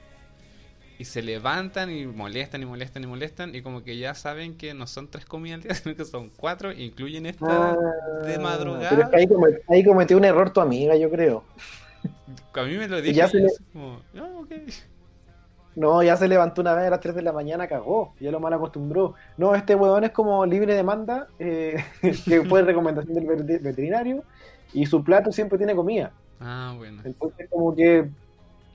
S1: Y se levantan y molestan y molestan y molestan y como que ya saben que no son tres comidas al día, sino que son cuatro, incluyen esta de madrugada.
S2: Ah, Pero es que ahí, come- ahí cometió un error tu amiga, yo creo.
S1: A mí me lo
S2: Y
S1: dije
S2: ya
S1: y
S2: se
S1: yo
S2: le-
S1: como, "Ah, ok".
S2: No, ya se levantó una vez a las 3 de la mañana, cagó, ya lo mal acostumbró. No, este huevón es como libre demanda, eh, que fue recomendación del veterinario, y su plato siempre tiene comida.
S1: Ah, bueno.
S2: Entonces, como que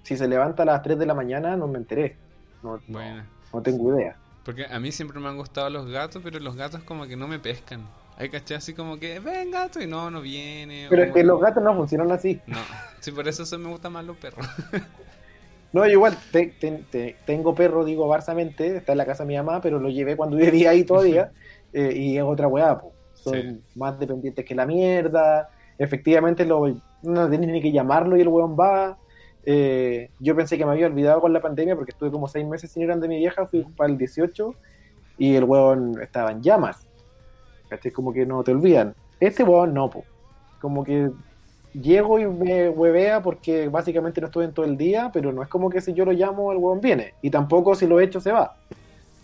S2: si se levanta a las 3 de la mañana, no me enteré. No, no-
S1: Bueno.
S2: no tengo idea.
S1: Porque a mí siempre me han gustado los gatos, pero los gatos como que no me pescan. Hay caché así como que, ven gato, y no, no viene.
S2: Pero es que los gatos no funcionan así.
S1: No, sí, por eso eso me gustan más los perros.
S2: No, igual te- te- te- tengo perro, digo, barsamente, está en la casa de mi mamá, pero lo llevé cuando vivía ahí todavía, eh, y es otra weá, po. Son
S1: Sí.
S2: más dependientes que la mierda. Efectivamente, lo, no tienes ni que llamarlo y el weón va. Eh, yo pensé que me había olvidado con la pandemia porque estuve como seis meses sin ir donde mi vieja, fui para el 18 y el weón estaba en llamas. ¿Cachai? Como que no te olvidan. Este weón no, po. Como que llego y me huevea porque básicamente no estuve en todo el día, pero no es como que si yo lo llamo el huevón viene. Y tampoco si lo echo se va.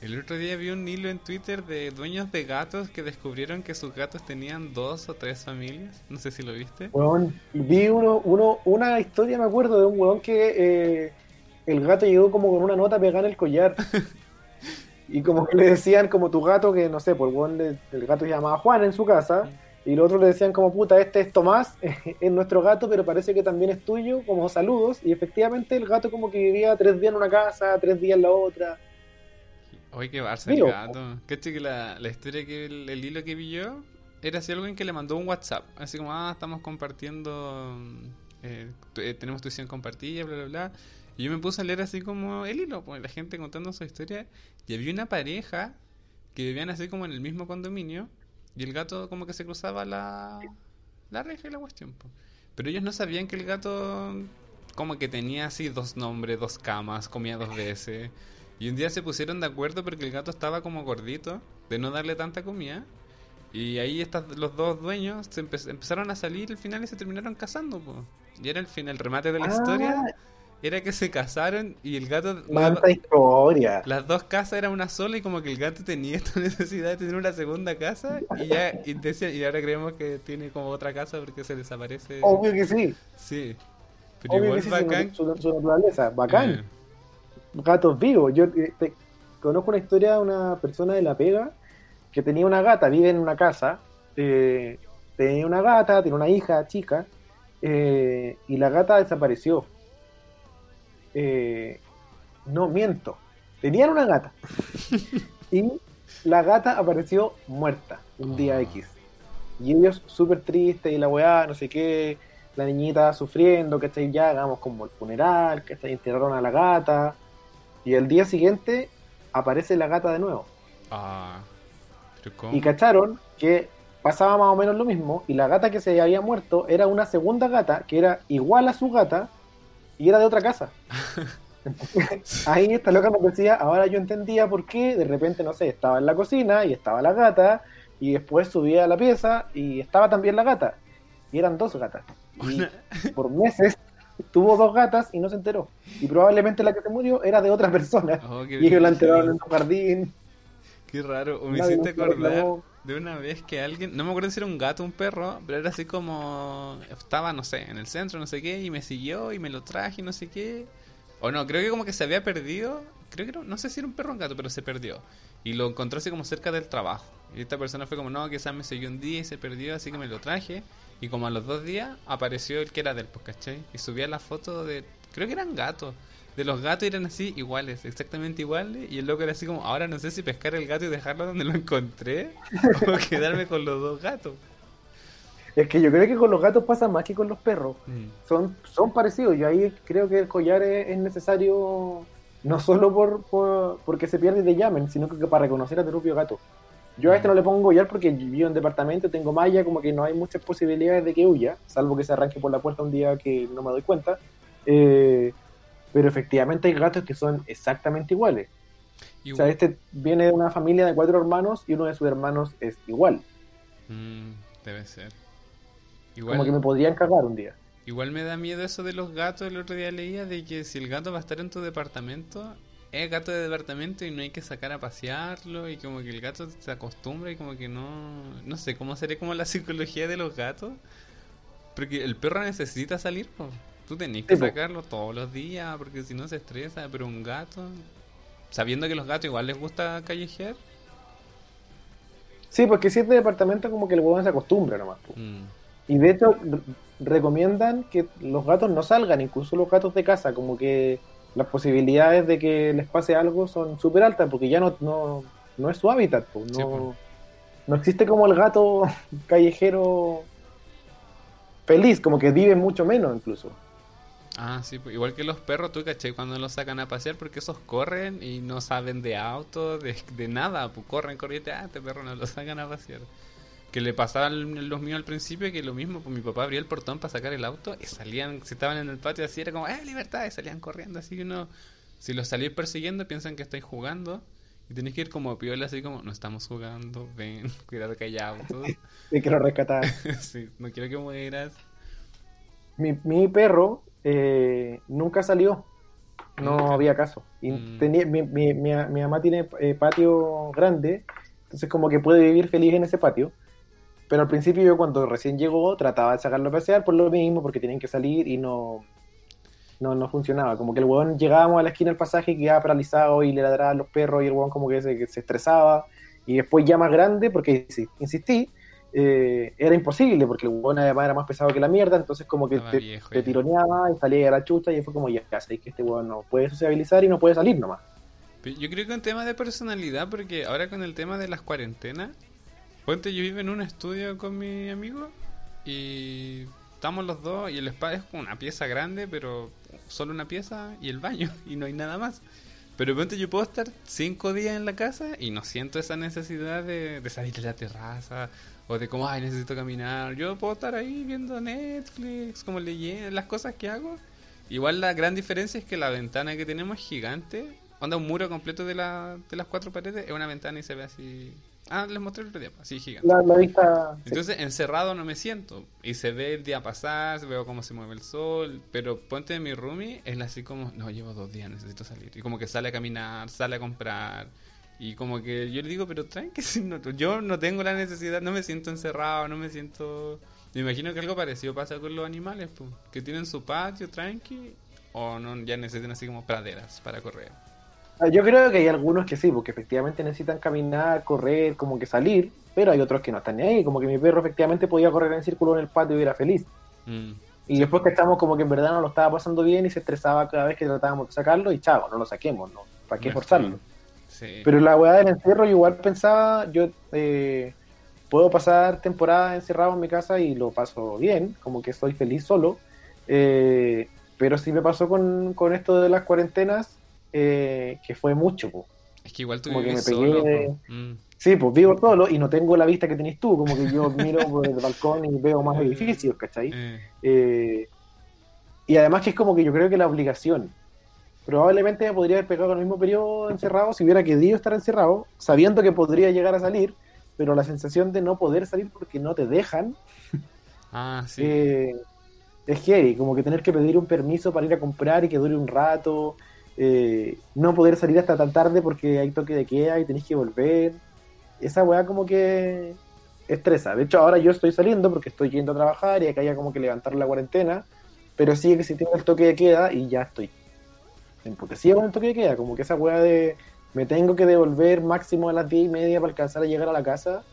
S1: El otro día vi un hilo en Twitter de dueños de gatos que descubrieron que sus gatos tenían dos o tres familias. No sé si lo viste.
S2: Huevón, vi uno, uno, una historia, me acuerdo, de un huevón que eh, el gato llegó como con una nota pegada en el collar. y como que le decían como tu gato, que no sé, por el, huevón le- el gato se llamaba Juan en su casa. Y los otros le decían como puta, este es Tomás, es nuestro gato, pero parece que también es tuyo, como saludos. Y efectivamente el gato como que vivía tres días en una casa, tres días en la otra.
S1: Oye, que Barça el gato. Caché que la, la historia que el, el hilo que vi yo era así alguien que le mandó un WhatsApp. Así como, ah, estamos compartiendo. eh, tu- eh, tenemos tu visión compartida, bla, bla, bla. Y yo me puse a leer así como el hilo, pues la gente contando su historia. Y había una pareja que vivían así como en el mismo condominio. Y el gato como que se cruzaba la, la reja y la cuestión. po. Pero ellos no sabían que el gato como que tenía así dos nombres, dos camas, comía dos veces. Y un día se pusieron de acuerdo porque el gato estaba como gordito, de no darle tanta comida. Y ahí estas, los dos dueños se empe- empezaron a salir al final y se terminaron casando. po. Y era el final, el remate de la
S2: Ah.
S1: historia. Era que se casaron y el gato...
S2: Manta historia.
S1: Las dos casas eran una sola y como que el gato tenía esta necesidad de tener una segunda casa y ya y, decía- y ahora creemos que tiene como otra casa porque se desaparece.
S2: Obvio que sí.
S1: Sí. Pero
S2: Obvio
S1: igual
S2: que sí,
S1: bacán.
S2: Su, su naturaleza. Bacán.
S1: Eh,
S2: Gatos vivos. Yo eh, te- conozco una historia de una persona de La Pega que tenía una gata, vive en una casa. eh, tenía una gata, tiene una hija chica. eh, y la gata desapareció. Eh, no, miento. Tenían una gata. y la gata apareció muerta un día
S1: Ah.
S2: X. Y ellos súper tristes y la weá, no sé qué, la niñita sufriendo, ¿cachai? Ya hagamos como el funeral, ¿cachai? Enterraron a la gata. Y el día siguiente aparece la gata de nuevo.
S1: Ah.
S2: Y cacharon que pasaba más o menos lo mismo. Y la gata que se había muerto era una segunda gata que era igual a su gata y era de otra casa. Entonces, ahí esta loca nos decía, ahora yo entendía por qué de repente, no sé, estaba en la cocina y estaba la gata y después subía a la pieza y estaba también la gata. Y eran dos gatas. Y por meses tuvo dos gatas y no se enteró. Y probablemente la que se murió era de otra persona.
S1: Oh,
S2: Y ellos la
S1: brígido.
S2: enterraron en su jardín.
S1: Qué raro. O me hiciste
S2: nunca
S1: acordar
S2: reclamó.
S1: De una vez que alguien, no me acuerdo si era un gato o un perro, pero era así como estaba, no sé, en el centro, no sé qué, y me siguió y me lo traje, y no sé qué. O no, creo que como que se había perdido. Creo que era- no sé si era un perro o un gato, pero se perdió. Y lo encontró así como cerca del trabajo. Y esta persona fue como, no, quizás me siguió un día y se perdió, así que me lo traje. Y como a los dos días apareció el que era del pues, ¿cachai? Y subía la foto de, creo que eran gatos. De los gatos eran así iguales, exactamente iguales. Y el loco era así como, ahora no sé si pescar el gato y dejarlo donde lo encontré o quedarme con los dos gatos.
S2: Es que yo creo que con los gatos pasa más que con los perros.
S1: Mm.
S2: Son, son parecidos. Yo ahí creo que el collar es, es necesario no solo por, por- porque se pierde y te llamen, sino que para reconocer a tu propio gato. Yo a este no le pongo collar porque vivo en departamento, tengo malla, como que no hay muchas posibilidades de que huya, salvo que se arranque por la puerta un día que no me doy cuenta. Eh, pero efectivamente hay gatos que son exactamente iguales. O sea, este viene de una familia de cuatro hermanos y uno de sus hermanos es igual.
S1: Mm, debe ser.
S2: Como que me podrían cagar un día.
S1: igual me da miedo eso de los gatos. El otro día leía de que si el gato va a estar en tu departamento, es gato de departamento y no hay que sacar a pasearlo. Y como que el gato se acostumbra y como que no. No sé cómo sería como la psicología de los gatos. Porque el perro necesita salir, po. Tú tenés que
S2: Sí,
S1: sacarlo todos los días porque si no se estresa. Pero un gato, sabiendo que los gatos igual les gusta callejear.
S2: Sí, porque si es de departamento como que el huevón se acostumbra nomás.
S1: mm,
S2: Y de hecho recomiendan que los gatos no salgan, incluso los gatos de casa, como que las posibilidades de que les pase algo son súper altas porque ya no, no, no es su hábitat. No,
S1: Sí,
S2: no existe como el gato callejero feliz, como que vive mucho menos incluso.
S1: Ah, sí, pues, igual que los perros, tú caché cuando los sacan a pasear porque esos corren y no saben de auto, de, de nada, pues corren, corriente, ah, este perro no lo sacan a pasear. Que le pasaban los míos al principio que lo mismo, pues mi papá abría el portón para sacar el auto y salían, si estaban en el patio así, era como, ¡eh, libertad! Y salían corriendo, así que uno, si los salís persiguiendo piensan que estáis jugando y tenéis que ir como piola, así como, no estamos jugando, ven, cuidado que hay autos,
S2: Te quiero rescatar.
S1: sí, no quiero que mueras.
S2: mi, mi perro eh, nunca salió. No
S1: Nunca.
S2: había caso. Y
S1: Mm.
S2: tenía, mi, mi, mi, mi mamá tiene eh, patio grande, entonces como que puede vivir feliz en ese patio. Pero al principio yo cuando recién llegó trataba de sacarlo a pasear por lo mismo, porque tenían que salir y no, no, no funcionaba. Como que el huevón llegábamos a la esquina del pasaje y quedaba paralizado y le ladraban los perros y el huevón como que se, que se estresaba. Y después ya más grande, porque insi- insistí, eh, era imposible, porque el huevón además era más pesado que la mierda, entonces como que te,
S1: viejo
S2: te
S1: ya.
S2: tironeaba y salía a la chucha y fue como ya, sabéis que este huevón no puede sociabilizar y no puede salir nomás.
S1: Yo creo que un tema de personalidad, porque ahora con el tema de las cuarentenas, ponte yo vivo en un estudio con mi amigo y estamos los dos y el spa es como una pieza grande, pero solo una pieza y el baño y no hay nada más. Pero ponte yo puedo estar cinco días en la casa y no siento esa necesidad de, de salir a la terraza o de como, ay, necesito caminar. Yo puedo estar ahí viendo Netflix, como leyendo las cosas que hago. Igual la gran diferencia es que la ventana que tenemos es gigante. Onda un muro completo de, la, de las cuatro paredes es una ventana y se ve así. Ah, les mostré el otro día, así gigante.
S2: La, la vista... sí.
S1: Entonces encerrado no me siento. Y se ve el día pasar, veo cómo se mueve el sol. Pero ponte mi roomie, es así como, no, llevo dos días, necesito salir. Y como que sale a caminar, sale a comprar. Y como que yo le digo, pero tranqui, si no- yo no tengo la necesidad, no me siento encerrado, no me siento... Me imagino que algo parecido pasa con los animales, pues, que tienen su patio tranqui o no ya necesitan así como praderas para correr.
S2: Ah, Yo creo que hay algunos que sí, porque efectivamente necesitan caminar, correr, como que salir, pero hay otros que no están ni ahí, como que mi perro efectivamente podía correr en círculo en el patio y era feliz.
S1: Mm,
S2: Y después que estamos como que en verdad no lo estaba pasando bien y se estresaba cada vez que tratábamos de sacarlo y chavo, no lo saquemos, ¿no? ¿Para qué forzarlo?
S1: Sí.
S2: Pero la weá del encierro yo igual pensaba, yo eh, puedo pasar temporada encerrado en mi casa y lo paso bien, como que soy feliz solo, eh, pero sí me pasó con, con esto de las cuarentenas, eh, que fue mucho, po.
S1: Es que igual tú
S2: como que me pegué
S1: solo. po. Mm,
S2: Sí, pues vivo solo y no tengo la vista que tenés tú, como que yo miro por el balcón y veo más edificios, ¿cachai? y además que es como que yo creo que la obligación. Probablemente me podría haber pegado en el mismo periodo encerrado si hubiera querido estar encerrado, sabiendo que podría llegar a salir, pero la sensación de no poder salir porque no te dejan
S1: Ah, sí.
S2: eh, es heavy, como que tener que pedir un permiso para ir a comprar y que dure un rato, eh, no poder salir hasta tan tarde porque hay toque de queda y tenés que volver. Esa weá como que estresa. De hecho, ahora yo estoy saliendo porque estoy yendo a trabajar y acá ya como que levantar la cuarentena, pero sigue existiendo el toque de queda y ya estoy emputecido con el toque de queda. Como que esa weá de me tengo que devolver máximo a las diez y media para alcanzar a llegar a la casa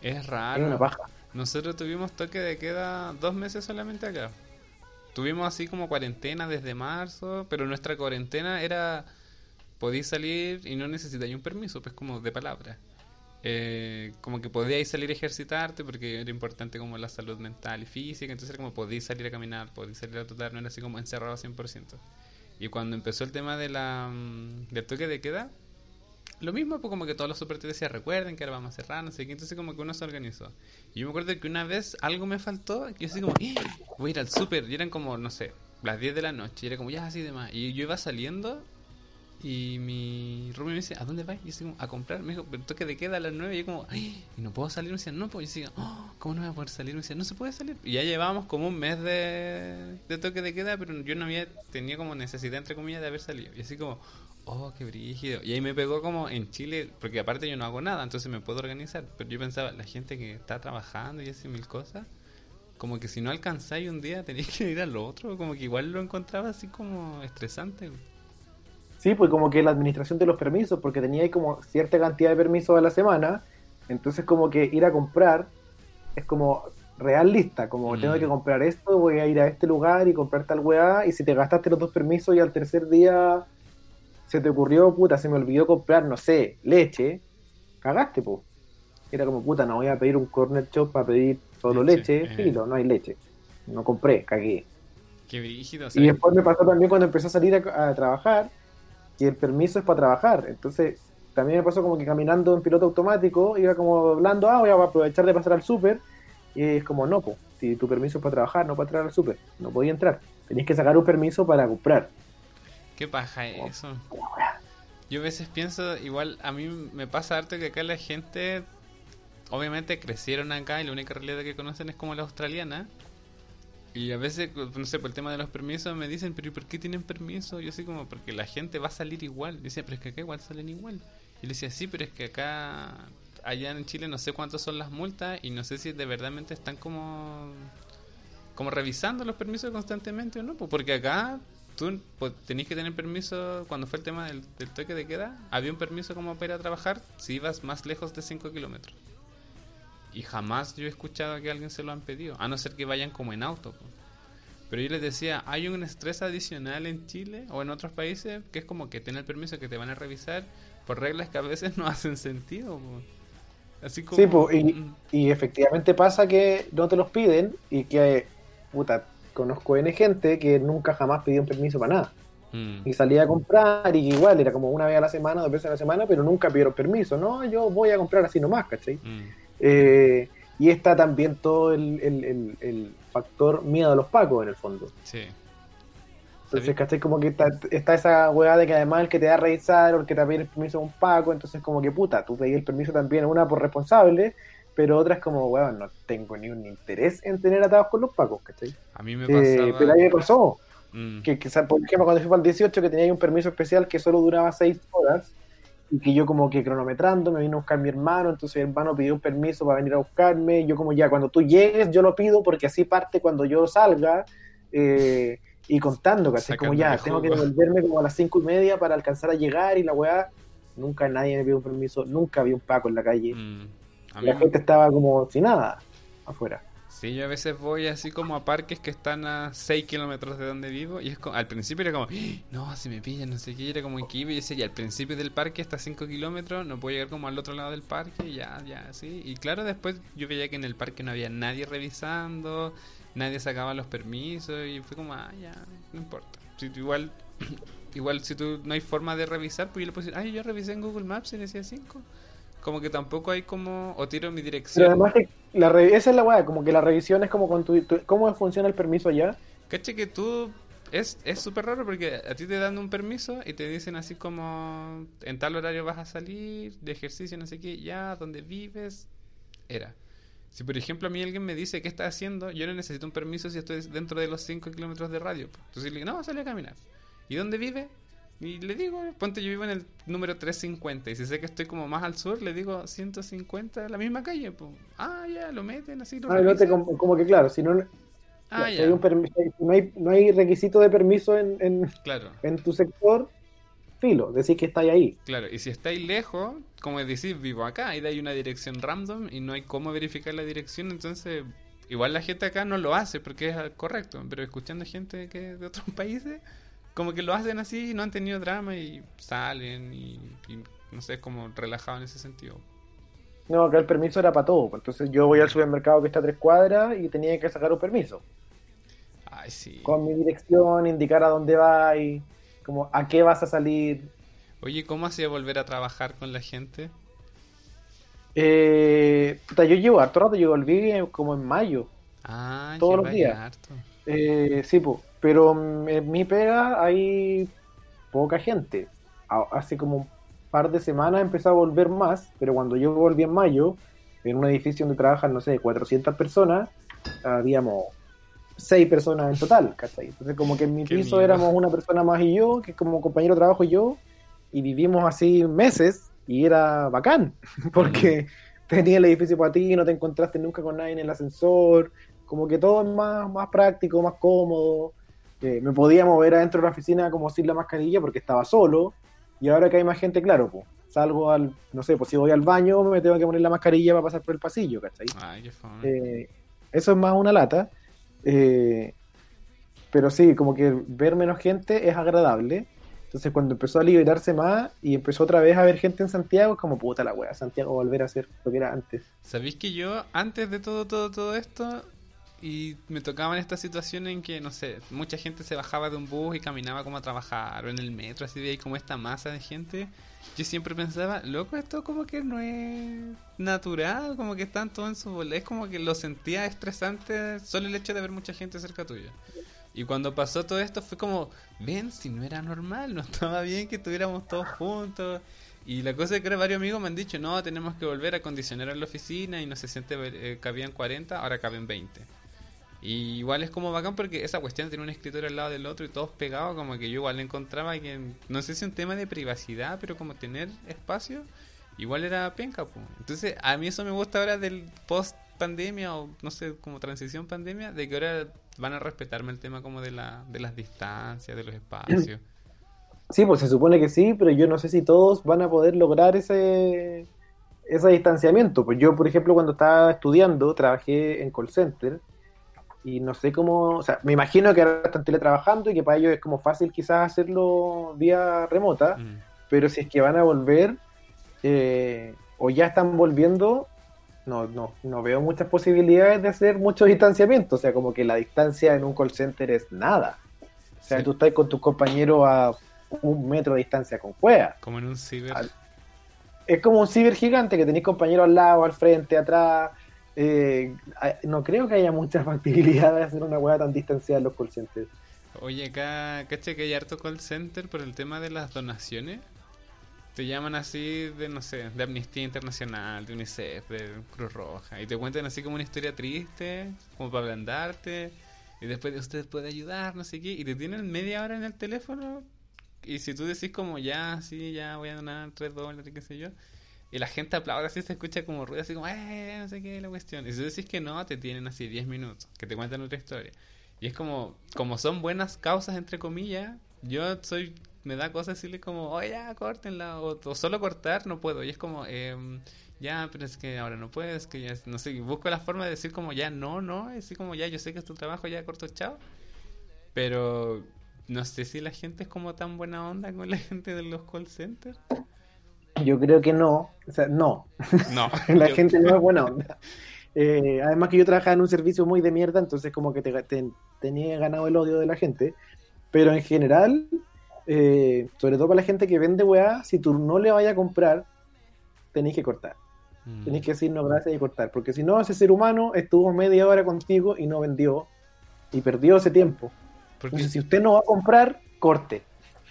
S1: Es
S2: es
S1: raro.
S2: una paja.
S1: Nosotros tuvimos toque de queda dos meses solamente acá. Tuvimos así como cuarentena desde marzo, pero nuestra cuarentena era podéis salir y no necesitáis un permiso, pues como de palabra. eh, como que podíais salir a ejercitarte porque era importante como la salud mental y física, entonces era como podíais salir a caminar, podíais salir a trotar, no era así como encerrado 100%. Y cuando empezó el tema de la, mm, del toque de queda, lo mismo, pues como que todos los super decían, recuerden que ahora vamos a cerrar, no sé qué, entonces como que uno se organizó. Y yo me acuerdo que una vez algo me faltó, que yo así como, ¡Ah! voy a ir al super, y eran como, no sé, las 10 de la noche, y era como, ya así de más. Y yo iba saliendo y mi Rubio me dice, ¿a dónde vas? Y yo así como, a comprar. Me dijo, pero toque de queda a las 9. Y yo como, Ay, ¿y no puedo salir? Me decía, no, pues. yo decía, oh, ¿cómo no voy a poder salir? Me decía, no se puede salir. Y ya llevábamos como un mes de, toque de queda, pero yo no había tenido como necesidad, entre comillas, de haber salido. Y así como, oh, qué brígido. Y ahí me pegó como en Chile, porque aparte yo no hago nada, entonces me puedo organizar. Pero yo pensaba, la gente que está trabajando y hace mil cosas, como que si no alcanzáis un día tenéis que ir al otro, como que igual lo encontraba así como estresante.
S2: Sí, pues como que la administración de los permisos, porque tenía ahí como cierta cantidad de permisos a la semana, entonces como que ir a comprar es como real lista, como
S1: Mm.
S2: tengo que comprar esto, voy a ir a este lugar y comprar tal weá, y si te gastaste los dos permisos y al tercer día se te ocurrió, puta, se me olvidó comprar, no sé, leche, cagaste, pues. Era como, puta, no voy a pedir un corner shop para pedir solo
S1: Leche,
S2: leche,
S1: eh.
S2: filo, no hay leche. No compré, cagué.
S1: Qué brígido. o
S2: Y después me pasó también cuando empecé a salir a, a trabajar, que el permiso es para trabajar. Entonces, también me pasó como que caminando en piloto automático, iba como doblando, ah, voy a aprovechar de pasar al súper. Y es como, no, pues, si tu permiso es para trabajar, no para entrar al súper. No podía entrar. Tenías que sacar un permiso para comprar.
S1: Qué paja eso. Yo a veces pienso, igual a mí me pasa harto que acá la gente, obviamente crecieron acá y la única realidad que conocen es como la australiana. Y a veces, no sé, por el tema de los permisos me dicen, pero ¿y por qué tienen permiso? Yo así como, porque la gente va a salir igual. Dice, pero es que acá igual salen igual. Y le decía, sí, pero es que acá, allá en Chile no sé cuántas son las multas y no sé si de verdad están como como revisando los permisos constantemente o no, porque acá tú pues, tenías que tener permiso cuando fue el tema del, del toque de queda, había un permiso como para ir a trabajar si ibas más lejos de 5 kilómetros. Y jamás yo he escuchado que alguien se lo han pedido, a no ser que vayan como en auto. Pero yo les decía, hay un estrés adicional en Chile o en otros países que es como que tener permiso que te van a revisar por reglas que a veces no hacen sentido. Así como...
S2: Sí, y,
S1: Mm,
S2: y efectivamente pasa que no te los piden y que, puta, conozco N gente que nunca jamás pidió un permiso para nada.
S1: mm,
S2: y salía a comprar y igual era como una vez a la semana, dos veces a la semana, pero nunca pidieron permiso, no, yo voy a comprar así nomás, ¿cachai?
S1: mm.
S2: Eh, y está también todo el, el- el- el factor miedo a los pacos en el fondo.
S1: Sí.
S2: Entonces, ¿cachai? Como que está, está esa weá de que además el que te da a revisar o el que te pedir el permiso es un paco, entonces como que puta, tú pedís el permiso también, una por responsable, pero otra es como, weón, no tengo ni un interés en tener atados con los pacos, ¿cachai?
S1: A mí me
S2: Eh,
S1: pasaba...
S2: pero ahí me pasó.
S1: Mm.
S2: que, que, por ejemplo cuando fui para el 18 que tenía un permiso especial que solo duraba 6 horas y que yo como que cronometrando me vino a buscar mi hermano, entonces mi hermano pidió un permiso para venir a buscarme, yo como ya cuando tú llegues yo lo pido porque así parte cuando yo salga eh, y contando, ¿cachai? Como ya, tengo que devolverme como a las 5 y media para alcanzar a llegar y la weá, nunca nadie me pidió un permiso, nunca vi un paco en la calle,
S1: Mm.
S2: La gente estaba como sin nada afuera.
S1: Sí, yo a veces voy así como a parques que están a 6 kilómetros de donde vivo y es como, al principio era como, "Ah, no, si me pillan, no sé qué, y era como en iba y decía, y al principio del parque hasta 5 kilómetros, no puedo llegar como al otro lado del parque, y ya, ya, así. Y claro, después yo veía que en el parque no había nadie revisando, nadie sacaba los permisos y fue como, ah, ya, no importa. Si tú igual, igual si tú no hay forma de revisar, pues yo le puedo decir, ay, yo revisé en Google Maps y decía 5. Como que tampoco hay como, o tiro mi
S2: Pero
S1: dirección.
S2: además que la re- esa es la weá, como que la revisión es como con tu, tu- cómo funciona el permiso allá.
S1: Caché que tú es es súper raro porque a ti te dan un permiso y te dicen así como en tal horario vas a salir de ejercicio, no sé qué, ya donde vives era. Si por ejemplo a mí alguien me dice qué está haciendo, yo no necesito un permiso si estoy dentro de los 5 kilómetros de radio. Entonces le digo, no, sale a caminar. ¿Y dónde vive? Y le digo, ponte yo vivo en el número 350 y si sé que estoy como más al sur, le digo 150, la misma calle. pues Ah, ya, lo meten así, lo
S2: Ah, no te,
S1: revisan.
S2: como, como que claro, si no,
S1: Ah,
S2: si hay un no, hay, no hay requisito de permiso en, en,
S1: claro.
S2: en tu sector, filo, decir que estáis ahí.
S1: Claro, y si estáis lejos, como decir, vivo acá, y de ahí una dirección random y no hay cómo verificar la dirección, entonces igual la gente acá no lo hace porque es correcto, pero escuchando gente que de otros países, como que lo hacen así y no han tenido drama y salen y, y no sé, como relajado en ese sentido.
S2: No, acá el permiso era para todo. pues, Entonces yo voy al supermercado que está a tres cuadras y tenía que sacar un permiso.
S1: Ay, sí.
S2: Con mi dirección, indicar a dónde vas y como a qué vas a salir.
S1: Oye, ¿cómo hacía volver a trabajar con la gente?
S2: Eh, puta, yo llevo harto rato, yo volví eh, como en mayo.
S1: Ah,
S2: Todos los días.
S1: harto.
S2: Eh, sí, po, pero mm, en mi pega hay poca gente. Hace como un par de semanas empezó a volver más, pero cuando yo volví en mayo, en un edificio donde trabajan, no sé, 400 personas, habíamos 6 personas en total, ¿cachai? Entonces como que en mi
S1: Qué
S2: piso éramos una persona más y yo, que como compañero de trabajo y yo, y vivimos así meses y era bacán, porque tenía el edificio para ti, no te encontraste nunca con nadie en el ascensor, como que todo es más, más práctico, más cómodo. Eh, me podía mover adentro de la oficina como sin la mascarilla porque estaba solo. Y ahora que hay más gente, claro, pues, salgo al, no sé, pues si voy al baño me tengo que poner la mascarilla para pasar por el pasillo, ¿cachai?
S1: Ay.
S2: Eh, eso es más una lata. eh, pero sí, como que ver menos gente es agradable. Entonces cuando empezó a liberarse más y empezó otra vez a ver gente en Santiago, es como puta la wea, Santiago volver a ser lo que era antes.
S1: ¿Sabéis que yo, antes de todo, todo, todo esto, y me tocaban estas situaciones en que, no sé, mucha gente se bajaba de un bus y caminaba como a trabajar, o en el metro, así de ahí como esta masa de gente, yo siempre pensaba, loco, esto como que no es natural, como que están todos en su bola, es como que lo sentía estresante solo el hecho de ver mucha gente cerca tuya. Y cuando pasó todo esto fue como, ven, si no era normal, no estaba bien que estuviéramos todos juntos. Y la cosa es que varios amigos me han dicho, no, tenemos que volver a acondicionar en la oficina y no se siente, eh, cabían 40, ahora caben 20. Y igual es como bacán porque esa cuestión tener un escritorio al lado del otro y todos pegados, como que yo igual encontraba que, no sé si un tema de privacidad, pero como tener espacio, igual era penca, po. Entonces, a mí eso me gusta ahora del post pandemia o no sé, como transición pandemia, de que ahora van a respetarme el tema como de, la, de las distancias, de los espacios.
S2: Sí, pues se supone que sí, pero yo no sé si todos van a poder lograr ese, ese distanciamiento. Pues yo, por ejemplo, cuando estaba estudiando, trabajé en call center y no sé cómo, o sea, me imagino que ahora están teletrabajando y que para ellos es como fácil quizás hacerlo vía remota,
S1: Mm.
S2: pero si es que van a volver eh, o ya están volviendo, no, no, no veo muchas posibilidades de hacer mucho distanciamiento. O sea, como que la distancia en un call center es nada. O sea,
S1: Sí.
S2: tú estás con tus compañeros a un metro de distancia con cueva.
S1: Como en un ciber.
S2: Es como un ciber gigante que tenéis compañeros al lado, al frente, atrás. Eh, no creo que haya mucha factibilidad de hacer una hueá tan distanciada los call.
S1: Oye, acá, caché que hay harto call center por el tema de las donaciones. Te llaman así de, no sé, de Amnistía Internacional, de UNICEF, de Cruz Roja. Y te cuentan así como una historia triste, como para ablandarte. Y después de usted puede ayudar, no sé qué. Y te tienen media hora en el teléfono. Y si tú decís como ya, sí, ya voy a donar 3 dólares, qué sé yo. Y la gente aplaude así, se escucha como ruido, así como, eh, no sé qué, la cuestión. Y si decís que no, te tienen así 10 minutos, que te cuentan otra historia. Y es como, como son buenas causas, entre comillas, yo soy, me da cosa decirle como, oye, ya, córtenla, o, solo cortar, no puedo. Y es como, em, ya, pero es que ahora no puedes, que ya, no sé, busco la forma de decir como, ya, no, no, así como, ya, yo sé que es tu trabajo, ya, corto, chao. Pero no sé si la gente es como tan buena onda con la gente de los call centers.
S2: Yo creo que no. O sea, no.
S1: No,
S2: La
S1: yo-
S2: gente no es buena onda. Eh, además que yo trabajaba en un servicio muy de mierda, entonces como que te, te- tenía ganado el odio de la gente. Pero en general, eh, sobre todo para la gente que vende weá, si tú no le vayas a comprar, tenéis que cortar.
S1: Mm.
S2: Tenéis que decir no gracias y cortar. Porque si no, ese ser humano estuvo media hora contigo y no vendió. Y perdió ese tiempo.
S1: Porque,
S2: Entonces, si usted no va a comprar, corte.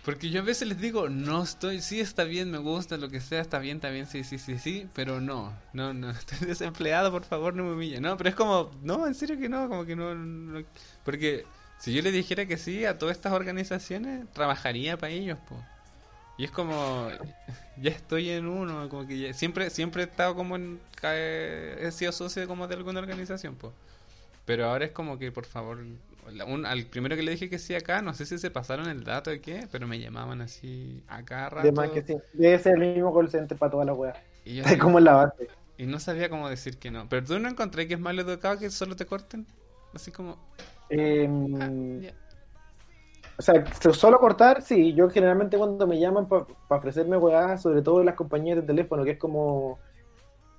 S1: Porque yo a veces les digo, no estoy, sí está bien, me gusta, lo que sea, está bien, está bien, sí, sí, sí, sí, pero no, no, no, estoy desempleado, por favor, no me humille. No, pero es como, no, en serio que no, como que no, porque si yo le dijera que sí a todas estas organizaciones, trabajaría para ellos, po. Y es como, ya estoy en uno, como que ya- siempre, siempre he estado como en, he sido socio como de alguna organización, pues. Pero ahora es como que, por favor, un- al primero que le dije que sí acá, no sé si se pasaron el dato de qué, pero me llamaban así a cada rato.
S2: Además que sí, debe ser el mismo call center para toda la weá.
S1: y, yo
S2: como en la base.
S1: y no sabía cómo decir que no. Pero tú no encontré que es mal educado que solo te corten. Así como,
S2: Eh,
S1: ah.
S2: O sea, so- solo cortar, sí. Yo generalmente cuando me llaman para ofrecerme weá, sobre todo las compañías de teléfono, que es como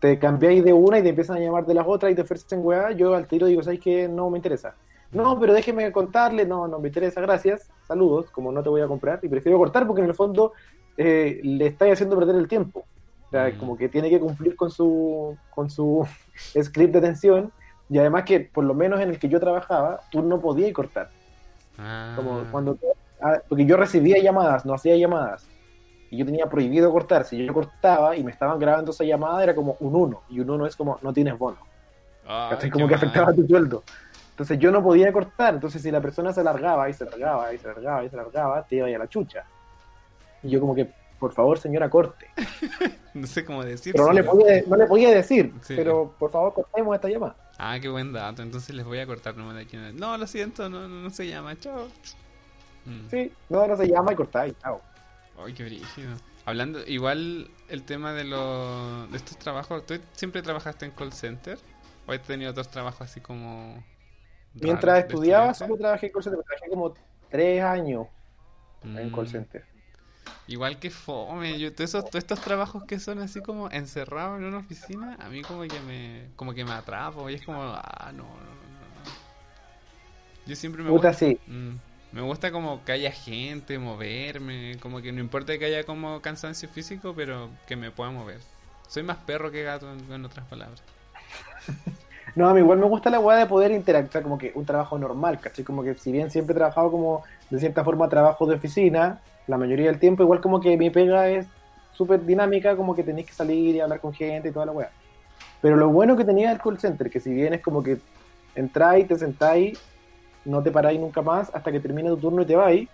S2: te cambiáis de una y te empiezan a llamar de las otras y te ofrecen weá, yo al tiro digo, ¿sabes qué? No me interesa. No, pero déjeme contarle, no, no me interesa, gracias, saludos, como no te voy a comprar, y prefiero cortar porque en el fondo eh, le estáis haciendo perder el tiempo. O sea,
S1: Mm.
S2: como que tiene que cumplir con su, con su script de atención, y además que, por lo menos en el que yo trabajaba, tú no podías cortar.
S1: Ah,
S2: Como cuando, ah, porque yo recibía llamadas, no hacía llamadas. Y yo tenía prohibido cortar. Si yo cortaba y me estaban grabando esa llamada, era como un 1. Y un 1 es como, no tienes bono.
S1: Qué
S2: Como que afectaba tu sueldo. Entonces yo no podía cortar. Entonces si la persona se alargaba y se alargaba y se alargaba y se alargaba, te iba a la chucha. Y yo como que, por favor, señora, corte.
S1: No sé cómo decir.
S2: Pero no le podía, no le podía decir.
S1: Sí.
S2: Pero por favor, cortemos esta llamada.
S1: Ah, qué buen dato. Entonces les voy a cortar nomás de aquí. No, lo siento, no, no, no se llama. Chao. Mm.
S2: Sí, no, no se llama y cortáis. Chao.
S1: Ay, qué brígido. Hablando, igual el tema de los de estos trabajos, ¿tú siempre trabajaste en call center? ¿O has tenido otros trabajos así como...
S2: Mientras
S1: raros de
S2: estudiaba, solo trabajé en call center. Trabajé como tres años en
S1: Mm,
S2: call center.
S1: Igual que fome, yo todos esos, todos estos trabajos que son así como encerrados en una oficina, a mí como que me como que me atrapo y es como, ah, no, no, no, no. Yo siempre me
S2: Puta,
S1: gusta,
S2: sí.
S1: mm, me gusta como que haya gente, moverme, como que no importa que haya como cansancio físico, pero que me pueda mover. Soy más perro que gato, en, en otras palabras.
S2: No, a mí igual me gusta la weá de poder interactuar, como que un trabajo normal, ¿cachai? Como que si bien siempre he trabajado como de cierta forma trabajo de oficina, la mayoría del tiempo igual como que mi pega es súper dinámica, como que tenéis que salir y hablar con gente y toda la weá. Pero lo bueno que tenía el call center, que si bien es como que entráis, te sentáis, no te paráis nunca más hasta que termine tu turno y te vais,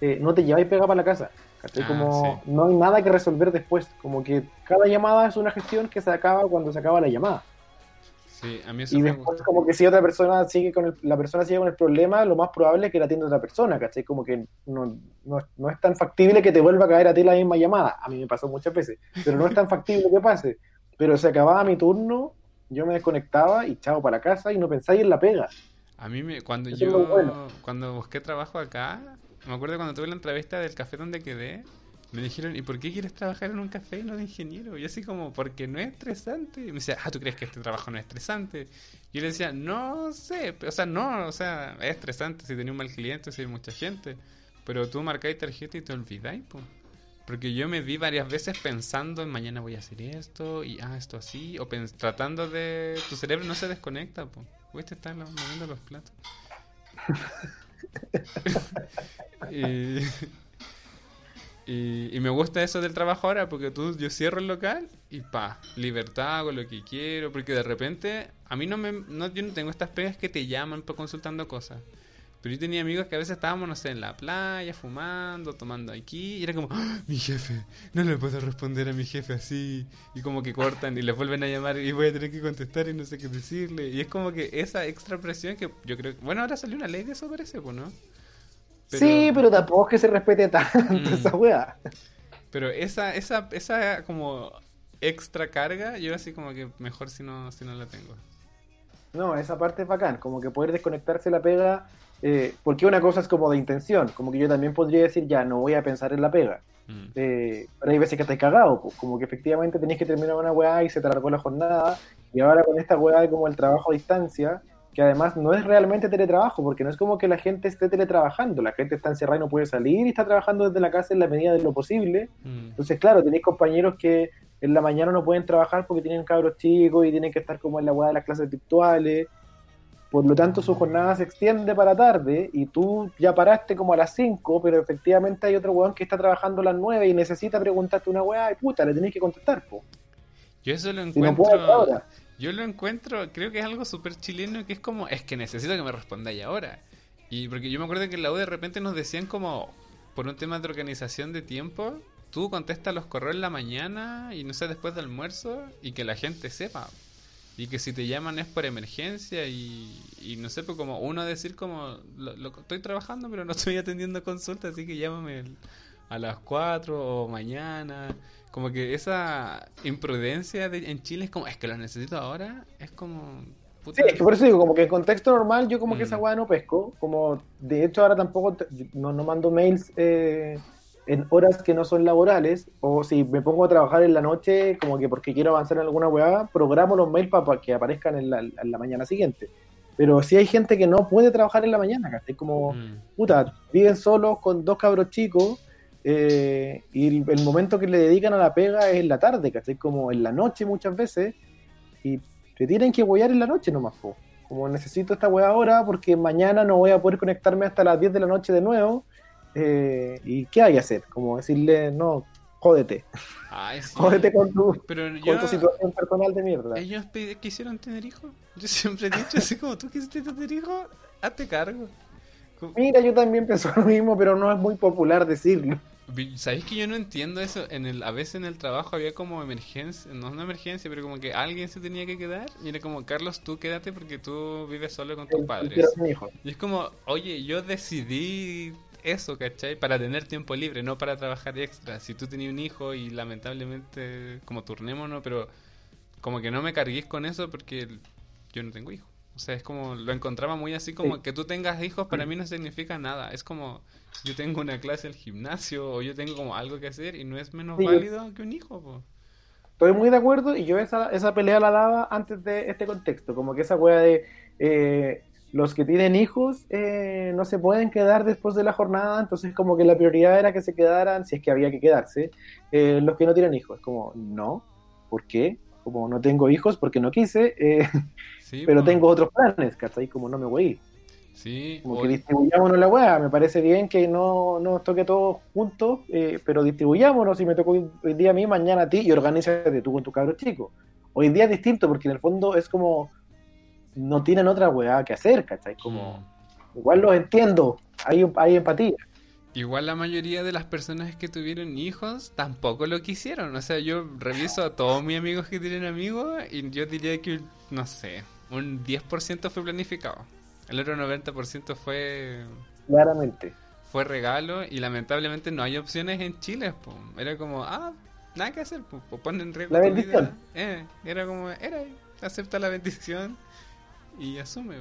S2: eh, no te lleváis pega para la casa. ¿cachai?
S1: Ah,
S2: como
S1: sí.
S2: no hay nada que resolver después, como que cada llamada es una gestión que se acaba cuando se acaba la llamada.
S1: Sí, a mí eso
S2: Y
S1: me
S2: después,
S1: gusta.
S2: como que si otra persona sigue con el, la persona sigue con el problema, lo más probable es que la atienda otra persona, ¿cachai? Como que no, no, no es tan factible que te vuelva a caer a ti la misma llamada. A mí me pasó muchas veces, pero no es tan factible que pase. Pero se acababa mi turno, yo me desconectaba y chao para casa y no pensáis en la pega.
S1: A mí me, cuando
S2: Eso
S1: yo
S2: bueno.
S1: cuando busqué trabajo acá, me acuerdo cuando tuve la entrevista del café donde quedé, me dijeron, ¿y por qué quieres trabajar en un café y no de ingeniero? Y así como, porque no es estresante. Y me decía, ah, ¿tú crees que este trabajo no es estresante? Y yo le decía, no sé, o sea, no, o sea, es estresante si tenés un mal cliente, si hay mucha gente. Pero tú marcáis tarjeta y te olvidáis, po. Porque yo me vi varias veces pensando en mañana voy a hacer esto y ah, esto así, o tratando de... Tu cerebro no se desconecta, po. Pudiste estar la- moviendo los platos. y, y, y me gusta eso del trabajo ahora porque tú, yo cierro el local y pa, libertad, hago lo que quiero, porque de repente a mí no me, no, yo no tengo estas pegas que te llaman por consultando cosas. Pero yo tenía amigos que a veces estábamos, no sé, en la playa, fumando, tomando aquí, y era como, "Ah, mi jefe, no le puedo responder a mi jefe así. Y como que cortan y les vuelven a llamar y voy a tener que contestar y no sé qué decirle. Y es como que esa extra presión que yo creo bueno, ahora salió una ley de eso, parece, pues, ¿no? Pero-
S2: Sí, pero tampoco es que se respete tanto
S1: Mm.
S2: esa weá.
S1: Pero esa, esa, esa como extra carga, yo así como que mejor si no, si no la tengo.
S2: No, esa parte es bacán, como que poder desconectarse la pega, eh, porque una cosa es como de intención, como que yo también podría decir, ya, no voy a pensar en la pega.
S1: Mm.
S2: Eh, pero hay veces que estás cagado, pues, como que efectivamente tenés que terminar una weá y se te alargó la jornada, y ahora con esta weá de como el trabajo a distancia, que además no es realmente teletrabajo, porque no es como que la gente esté teletrabajando, la gente está encerrada y no puede salir y está trabajando desde la casa en la medida de lo posible.
S1: Mm.
S2: Entonces, claro, tenéis compañeros que en la mañana no pueden trabajar porque tienen cabros chicos y tienen que estar como en la weá de las clases virtuales. Por lo tanto, su jornada se extiende para tarde y tú ya paraste como a las 5, pero efectivamente hay otro weón que está trabajando a las 9 y necesita preguntarte una weá y puta, le tenés que contestar, po.
S1: Yo eso lo
S2: Si no puedes
S1: encuentro... Yo lo encuentro, creo que es algo súper chileno que es como, es que necesito que me respondáis ahora. Y porque yo me acuerdo que en la U de repente nos decían como, por un tema de organización de tiempo, tú contestas los correos en la mañana y no sé, después del almuerzo y que la gente sepa. Y que si te llaman es por emergencia y, no sé, pues como uno decir como, lo- lo- estoy trabajando pero no estoy atendiendo consultas, así que llámame el- a las 4 o mañana. Como que esa imprudencia de- en Chile es como, es que lo necesito ahora, es como... puta,
S2: Sí, es que por eso digo, como que en contexto normal yo como que
S1: Mm.
S2: esa weá no pesco, como de hecho ahora tampoco te- no, no mando mails eh, en horas que no son laborales, o si me pongo a trabajar en la noche, como que porque quiero avanzar en alguna weá, programo los mails para que aparezcan en la, en la mañana siguiente. Pero si hay gente que no puede trabajar en la mañana, ¿cachai? Como,
S1: Mm.
S2: puta, viven solos con dos cabros chicos eh, y el, el momento que le dedican a la pega es en la tarde, ¿cachai? Como en la noche muchas veces y te tienen que huear en la noche nomás, po. Como necesito esta hueá ahora porque mañana no voy a poder conectarme hasta las 10 de la noche de nuevo eh, y ¿qué hay que hacer? Como decirle, no, jódete,
S1: Ay, sí.
S2: jódete con tu,
S1: Pero
S2: con tu situación personal de mierda.
S1: ellos quisieron tener hijos. Yo siempre he dicho así como tú quisiste tener hijos, hazte cargo.
S2: Mira, yo también pienso lo mismo, pero no es muy popular decirlo.
S1: ¿Sabéis que yo no entiendo eso? En el, a veces en el trabajo había como emergencia, no una emergencia, pero como que alguien se tenía que quedar. Y era como, Carlos, tú quédate porque tú vives solo con tus
S2: El-
S1: padres. Y es como, oye, yo decidí eso, ¿cachai? Para tener tiempo libre, no para trabajar extra. Si tú tenías un hijo y lamentablemente, como turnémonos, pero como que no me cargues con eso porque yo no tengo hijos. O sea, es como, lo encontraba muy así como
S2: Sí.
S1: que tú tengas hijos para mí no significa nada. Es como, yo tengo una clase al gimnasio o yo tengo como algo que hacer y no es menos
S2: Sí, yo-
S1: válido que un hijo, po.
S2: Estoy muy de acuerdo y yo esa, esa pelea la daba antes de este contexto, como que esa wea de eh, los que tienen hijos eh, no se pueden quedar después de la jornada, entonces como que la prioridad era que se quedaran, si es que había que quedarse, eh, los que no tienen hijos. Como, no, ¿por qué? Como no tengo hijos porque no quise, eh,
S1: Sí,
S2: pero
S1: po.
S2: tengo otros planes, ¿cachai? Como no me voy a ir.
S1: Sí,
S2: Como que distribuyámonos la weá, me parece bien que no nos toque todos juntos, eh, pero distribuyámonos, si me tocó hoy hoy día a mí, mañana a ti, y organízate tú con tu cabro chico. Hoy día es distinto, porque en el fondo es como, no tienen otra weá que hacer, ¿cachai? Como,
S1: Mm.
S2: igual los entiendo, hay, hay empatía.
S1: Igual la mayoría de las personas que tuvieron hijos tampoco lo quisieron. O sea, yo reviso a todos mis amigos que tienen amigos y yo diría que, no sé, un 10% fue planificado. El otro 90% fue
S2: Claramente.
S1: fue regalo y lamentablemente no hay opciones en Chile. po. Era como, ah, nada que hacer, po, po, pon en riesgo
S2: La bendición.
S1: Eh, era como, era, acepta la bendición y asume.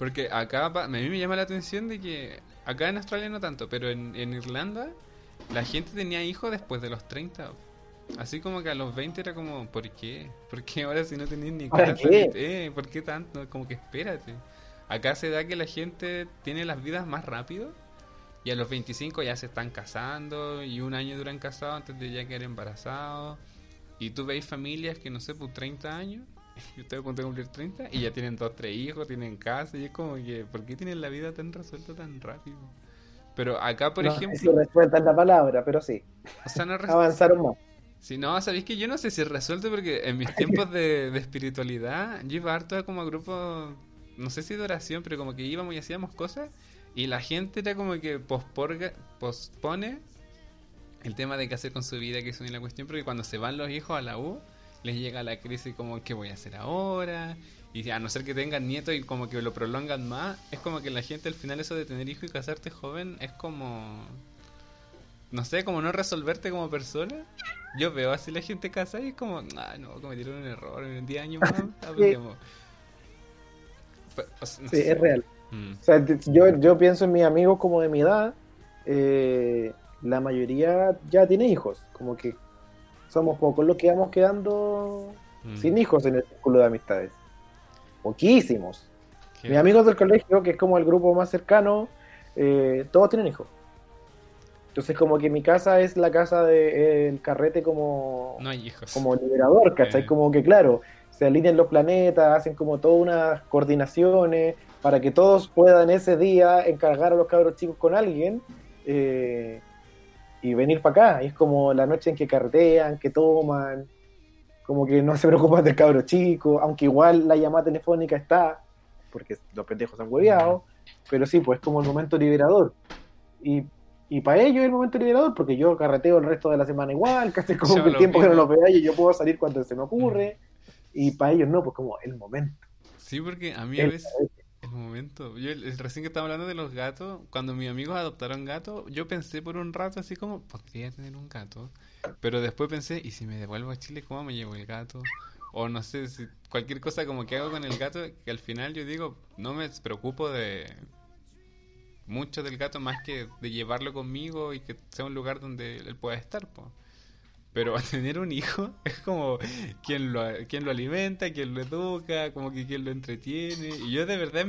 S1: Porque acá, a mí me llama la atención de que acá en Australia no tanto, pero en, en Irlanda la gente tenía hijos después de los 30. Así como que a los 20 era como, ¿por qué? ¿Por qué ahora si no tenías ni
S2: ¿Para
S1: casa?
S2: qué?
S1: Eh, ¿Por qué tanto? Como que espérate. Acá se da que la gente tiene las vidas más rápido y a los 25 ya se están casando y un año duran casados antes de ya quedar embarazados. Y tú veis familias que no sé, por 30 años, yo estoy a punto de cumplir 30 y ya tienen dos, tres hijos, tienen casa y es como que, ¿por qué tienen la vida tan resuelta tan rápido? Pero acá, por
S2: no
S1: ejemplo,
S2: resuelta es la palabra, pero sí,
S1: o sea, no
S2: avanzaron más.
S1: si no, sabéis que yo no sé si es resuelto porque en mis tiempos de, de espiritualidad yo iba harto a como a grupos, no sé si de oración, pero como que íbamos y hacíamos cosas y la gente era como que posporga, pospone el tema de qué hacer con su vida, que es la cuestión, porque cuando se van los hijos a la U, les llega la crisis como qué voy a hacer ahora, y a no ser que tengan nietos y como que lo prolongan más, es como que la gente al final eso de tener hijos y casarte joven es como no sé, como no resolverte como persona. Yo veo así la gente casada y es como, ah, no, cometieron un error en 10 años más, aprendemos. Pe- o sea, no
S2: Sí,
S1: sé.
S2: es real.
S1: Mm,
S2: O sea, t- yo, yo pienso en mis amigos como de mi edad, eh, la mayoría ya tiene hijos, como que somos pocos los que vamos quedando
S1: mm.
S2: sin hijos en el círculo de amistades. Poquísimos.
S1: Qué-
S2: Mis amigos del colegio, que es como el grupo más cercano, eh, todos tienen hijos. Entonces como que mi casa es la casa del carrete como,
S1: No hay hijos.
S2: como liberador, ¿cachai?
S1: Eh.
S2: Como que claro, se alinean los planetas, hacen como todas unas coordinaciones para que todos puedan ese día encargar a los cabros chicos con alguien eh, y venir para acá. Y es como la noche en que carretean, que toman, como que no se preocupan del cabro chico, aunque igual la llamada telefónica está, porque los pendejos han hueveado, pero sí, pues es como el momento liberador. Y, y para ellos es el momento liberador, porque yo carreteo el resto de la semana igual, casi como
S1: Yo
S2: el
S1: lo
S2: tiempo que no los vea y yo puedo salir cuando se me ocurre. Y para ellos no, pues como el momento.
S1: Sí, porque a mí a veces el momento. Yo recién que estaba hablando de los gatos, cuando mis amigos adoptaron gato, yo pensé por un rato así como, podría tener un gato. Pero después pensé, ¿y si me devuelvo a Chile, cómo me llevo el gato? O no sé, si cualquier cosa como que hago con el gato, que al final yo digo, no me preocupo de mucho del gato más que de llevarlo conmigo y que sea un lugar donde él pueda estar, pues. Pero tener un hijo es como quien lo, quien lo alimenta, quien lo educa, como que quien lo entretiene. Y yo de verdad,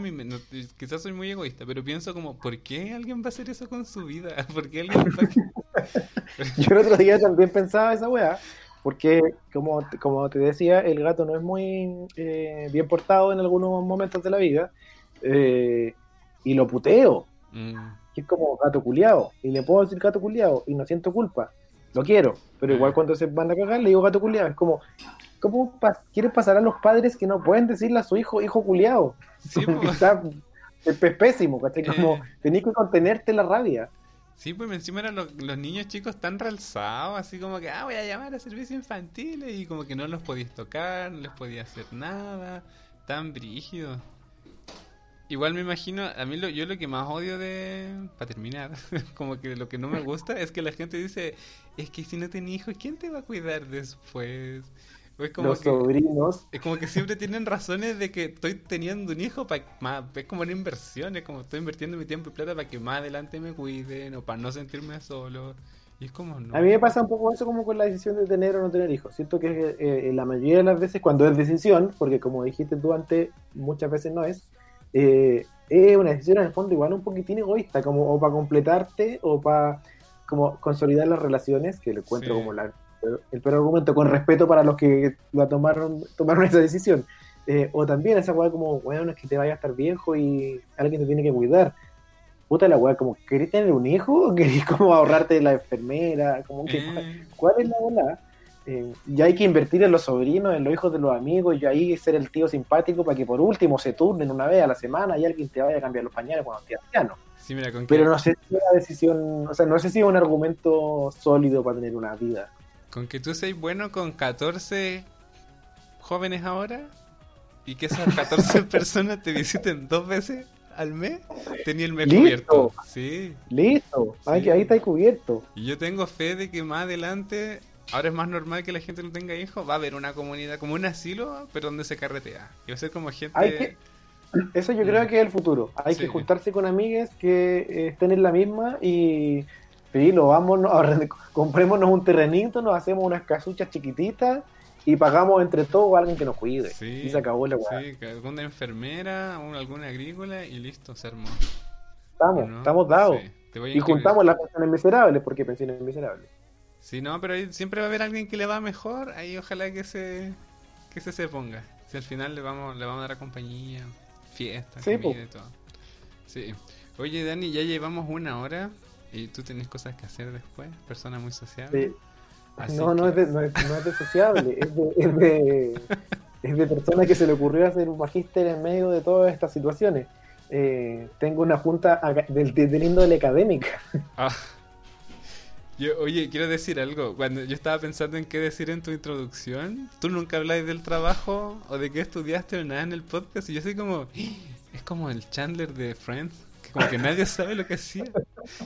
S1: quizás soy muy egoísta, pero pienso como, ¿por qué alguien va a hacer eso con su vida? ¿Por qué alguien
S2: yo el otro día también pensaba esa weá, porque como, como te decía, el gato no es muy eh, bien portado en algunos momentos de la vida. Eh, y lo puteo. Mm. Es como gato culiado. Y le puedo decir gato culiado y no siento culpa lo quiero, pero igual cuando se van a cagar le digo gato culiado. Es como, ¿cómo quiere pasar a los padres que no pueden decirle a su hijo hijo culiado? Sí, pues. es pésimo, ¿cachai? Como eh. tenés que contenerte la rabia.
S1: Sí, pues encima eran los, niños chicos tan realzados, así como que, ah, voy a llamar a servicios infantiles y como que no los podías tocar, no les podías hacer nada, tan brígidos. Igual me imagino, a mí lo, yo lo que más odio de... Para terminar, como que lo que no me gusta es que la gente dice, es que si no tienes hijos, ¿quién te va a cuidar después?
S2: Es como Los sobrinos.
S1: Es como que siempre tienen razones de que estoy teniendo un hijo para es como una inversión, es como estoy invirtiendo mi tiempo y plata para que más adelante me cuiden o para no sentirme solo. Y es como no.
S2: A mí me pasa un poco eso como con la decisión de tener o no tener hijos. Siento que eh, la mayoría de las veces cuando es decisión, porque como dijiste tú antes, muchas veces no es, eh, es una decisión en el fondo igual un poquitín egoísta, como o para completarte o para como consolidar las relaciones, que lo encuentro como la, el peor argumento, con respeto para los que la tomaron, tomaron esa decisión. Eh, o también esa weá como, bueno, es que te vaya a estar viejo y alguien te tiene que cuidar. Puta la weá, como, ¿querés tener un hijo? ¿O querés como ahorrarte de la enfermera? Como que, mm. ¿Cuál es la bola? Eh, ya hay que invertir en los sobrinos, en los hijos de los amigos, y ahí ser el tío simpático para que por último se turnen una vez a la semana y alguien te vaya a cambiar los pañales cuando estés anciano. Pero no sé si es una decisión, o sea, no sé si es un argumento sólido para tener una vida.
S1: Con que tú seas bueno con 14 jóvenes ahora y que esas 14 personas te visiten dos veces al mes, tenía el mes cubierto. Sí.
S2: Listo, Ahí, ahí está cubierto.
S1: Y yo tengo fe de que más adelante ahora es más normal que la gente no tenga hijos, va a haber una comunidad, como un asilo, pero donde se carretea. Y va a ser como gente...
S2: Eso yo creo que es el futuro. Hay que juntarse con amigas que eh, estén en la misma y lo vamos, comprémonos un terrenito, nos hacemos unas casuchas chiquititas y pagamos entre todos a alguien que nos cuide. y se acabó la weá.
S1: Sí, alguna enfermera, alguna agrícola y listo, se armó.
S2: Estamos, estamos dados. y juntamos las pensiones miserables, porque pensiones miserables.
S1: Sí, no, pero ahí siempre va a haber alguien que le va mejor, ahí ojalá que se que se, se ponga. Si al final le vamos le vamos a dar compañía, fiesta, comida y todo. Sí. Oye, Dani, ya llevamos una hora y tú tenés cosas que hacer después, persona muy sociable.
S2: no, no, es de, no, es, de sociable, es de, es de, es de persona que se le ocurrió hacer un magíster en medio de todas estas situaciones. Eh, tengo una junta del, del índole académica. Ah
S1: oye, quiero decir algo. Cuando yo estaba pensando en qué decir en tu introducción, tú nunca habláis del trabajo o de qué estudiaste o nada en el podcast. Y yo soy como, es como el Chandler de Friends, que como que nadie sabe lo que hacía.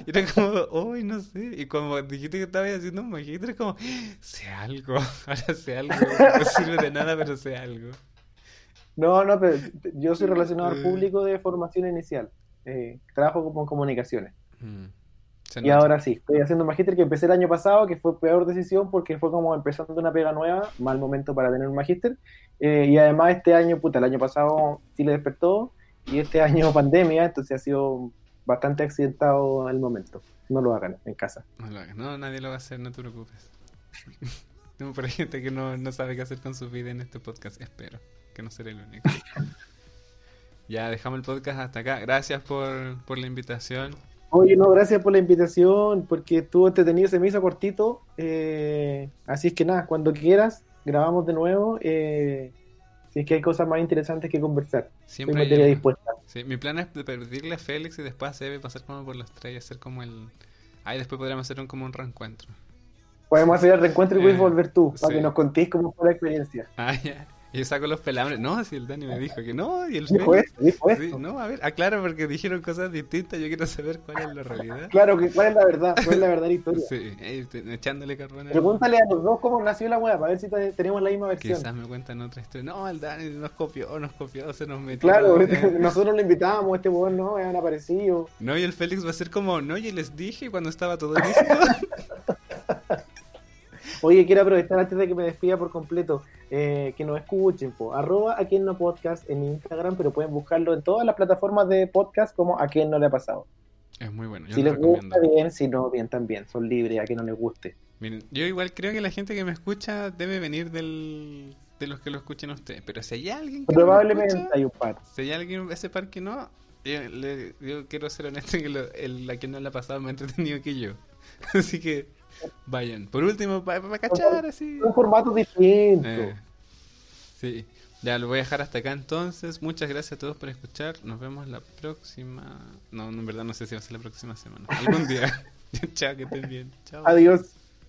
S1: Y era como, uy, no sé. Y como dijiste que estabas haciendo un magíster, como, sé algo, ahora sé algo. No sirve de nada, pero sé algo.
S2: No, no, pero yo soy relacionado al público de formación inicial. Eh, trabajo como comunicaciones. Mm. Y ahora sí, estoy haciendo magíster que empecé el año pasado, que fue peor decisión porque fue como empezando una pega nueva, mal momento para tener un magíster. Eh, y además este año, puta, el año pasado sí le despertó y este año pandemia, entonces ha sido bastante accidentado el momento. No lo hagan en casa.
S1: No lo hagan, no, nadie lo va a hacer, no te preocupes. Tengo por gente que no, no sabe qué hacer con su vida en este podcast, espero que no seré el único. ya, dejamos el podcast hasta acá. Gracias por, por la invitación.
S2: Oye, no, gracias por la invitación, porque estuvo entretenido, se me hizo cortito. Eh, así es que nada, cuando quieras, grabamos de nuevo. Eh, si es que hay cosas más interesantes que conversar. Siempre Estoy dispuesta.
S1: Sí, mi plan es pedirle a Félix y después a Sebe pasar como por los tres y hacer como el. Ahí después podríamos hacer un, como un reencuentro.
S2: Podemos hacer el reencuentro y puedes eh, volver tú, para que nos contéis cómo fue la experiencia.
S1: Ah, ya. Y yo saco los pelambres. No, si el Dani me dijo que no. Y el
S2: Dijo
S1: Félix.
S2: esto, dijo
S1: Sí,
S2: esto.
S1: no, a ver, aclaro porque dijeron cosas distintas. Yo quiero saber cuál es la realidad.
S2: Claro, que cuál es la verdad, cuál es la verdadera historia.
S1: Sí, echándole carbón. al-
S2: Pregúntale a los dos cómo nació la wea, para ver si te- tenemos la misma versión.
S1: Quizás me cuentan otra historia. No, el Dani nos copió, nos copió, se nos metió.
S2: Claro, nosotros lo invitábamos, este weón no, habían aparecido.
S1: No, y el Félix va a ser como, no, y les dije cuando estaba todo listo.
S2: Oye, quiero aprovechar antes de que me despida por completo, eh, que nos escuchen, po. arroba a quien no podcast en Instagram, pero pueden buscarlo en todas las plataformas de podcast como a quien no le ha pasado.
S1: es muy bueno, yo
S2: si les
S1: recomiendo.
S2: gusta bien, si no, bien también, son libres, a quien no les guste.
S1: Miren, yo igual creo que la gente que me escucha debe venir del, de los que lo escuchen a ustedes. Pero si hay alguien que no me
S2: Probablemente
S1: escucha,
S2: hay un par.
S1: si hay alguien ese par que no, yo, le- yo quiero ser honesto que lo, el, a quien no le ha pasado más entretenido que yo. Así que vayan. Por último, para cachar así.
S2: Un formato distinto.
S1: Eh, sí, ya lo voy a dejar hasta acá entonces. Muchas gracias a todos por escuchar. Nos vemos la próxima. No, en verdad no sé si va a ser la próxima semana. Algún día. Chao, que estén bien. Chao.
S2: Adiós.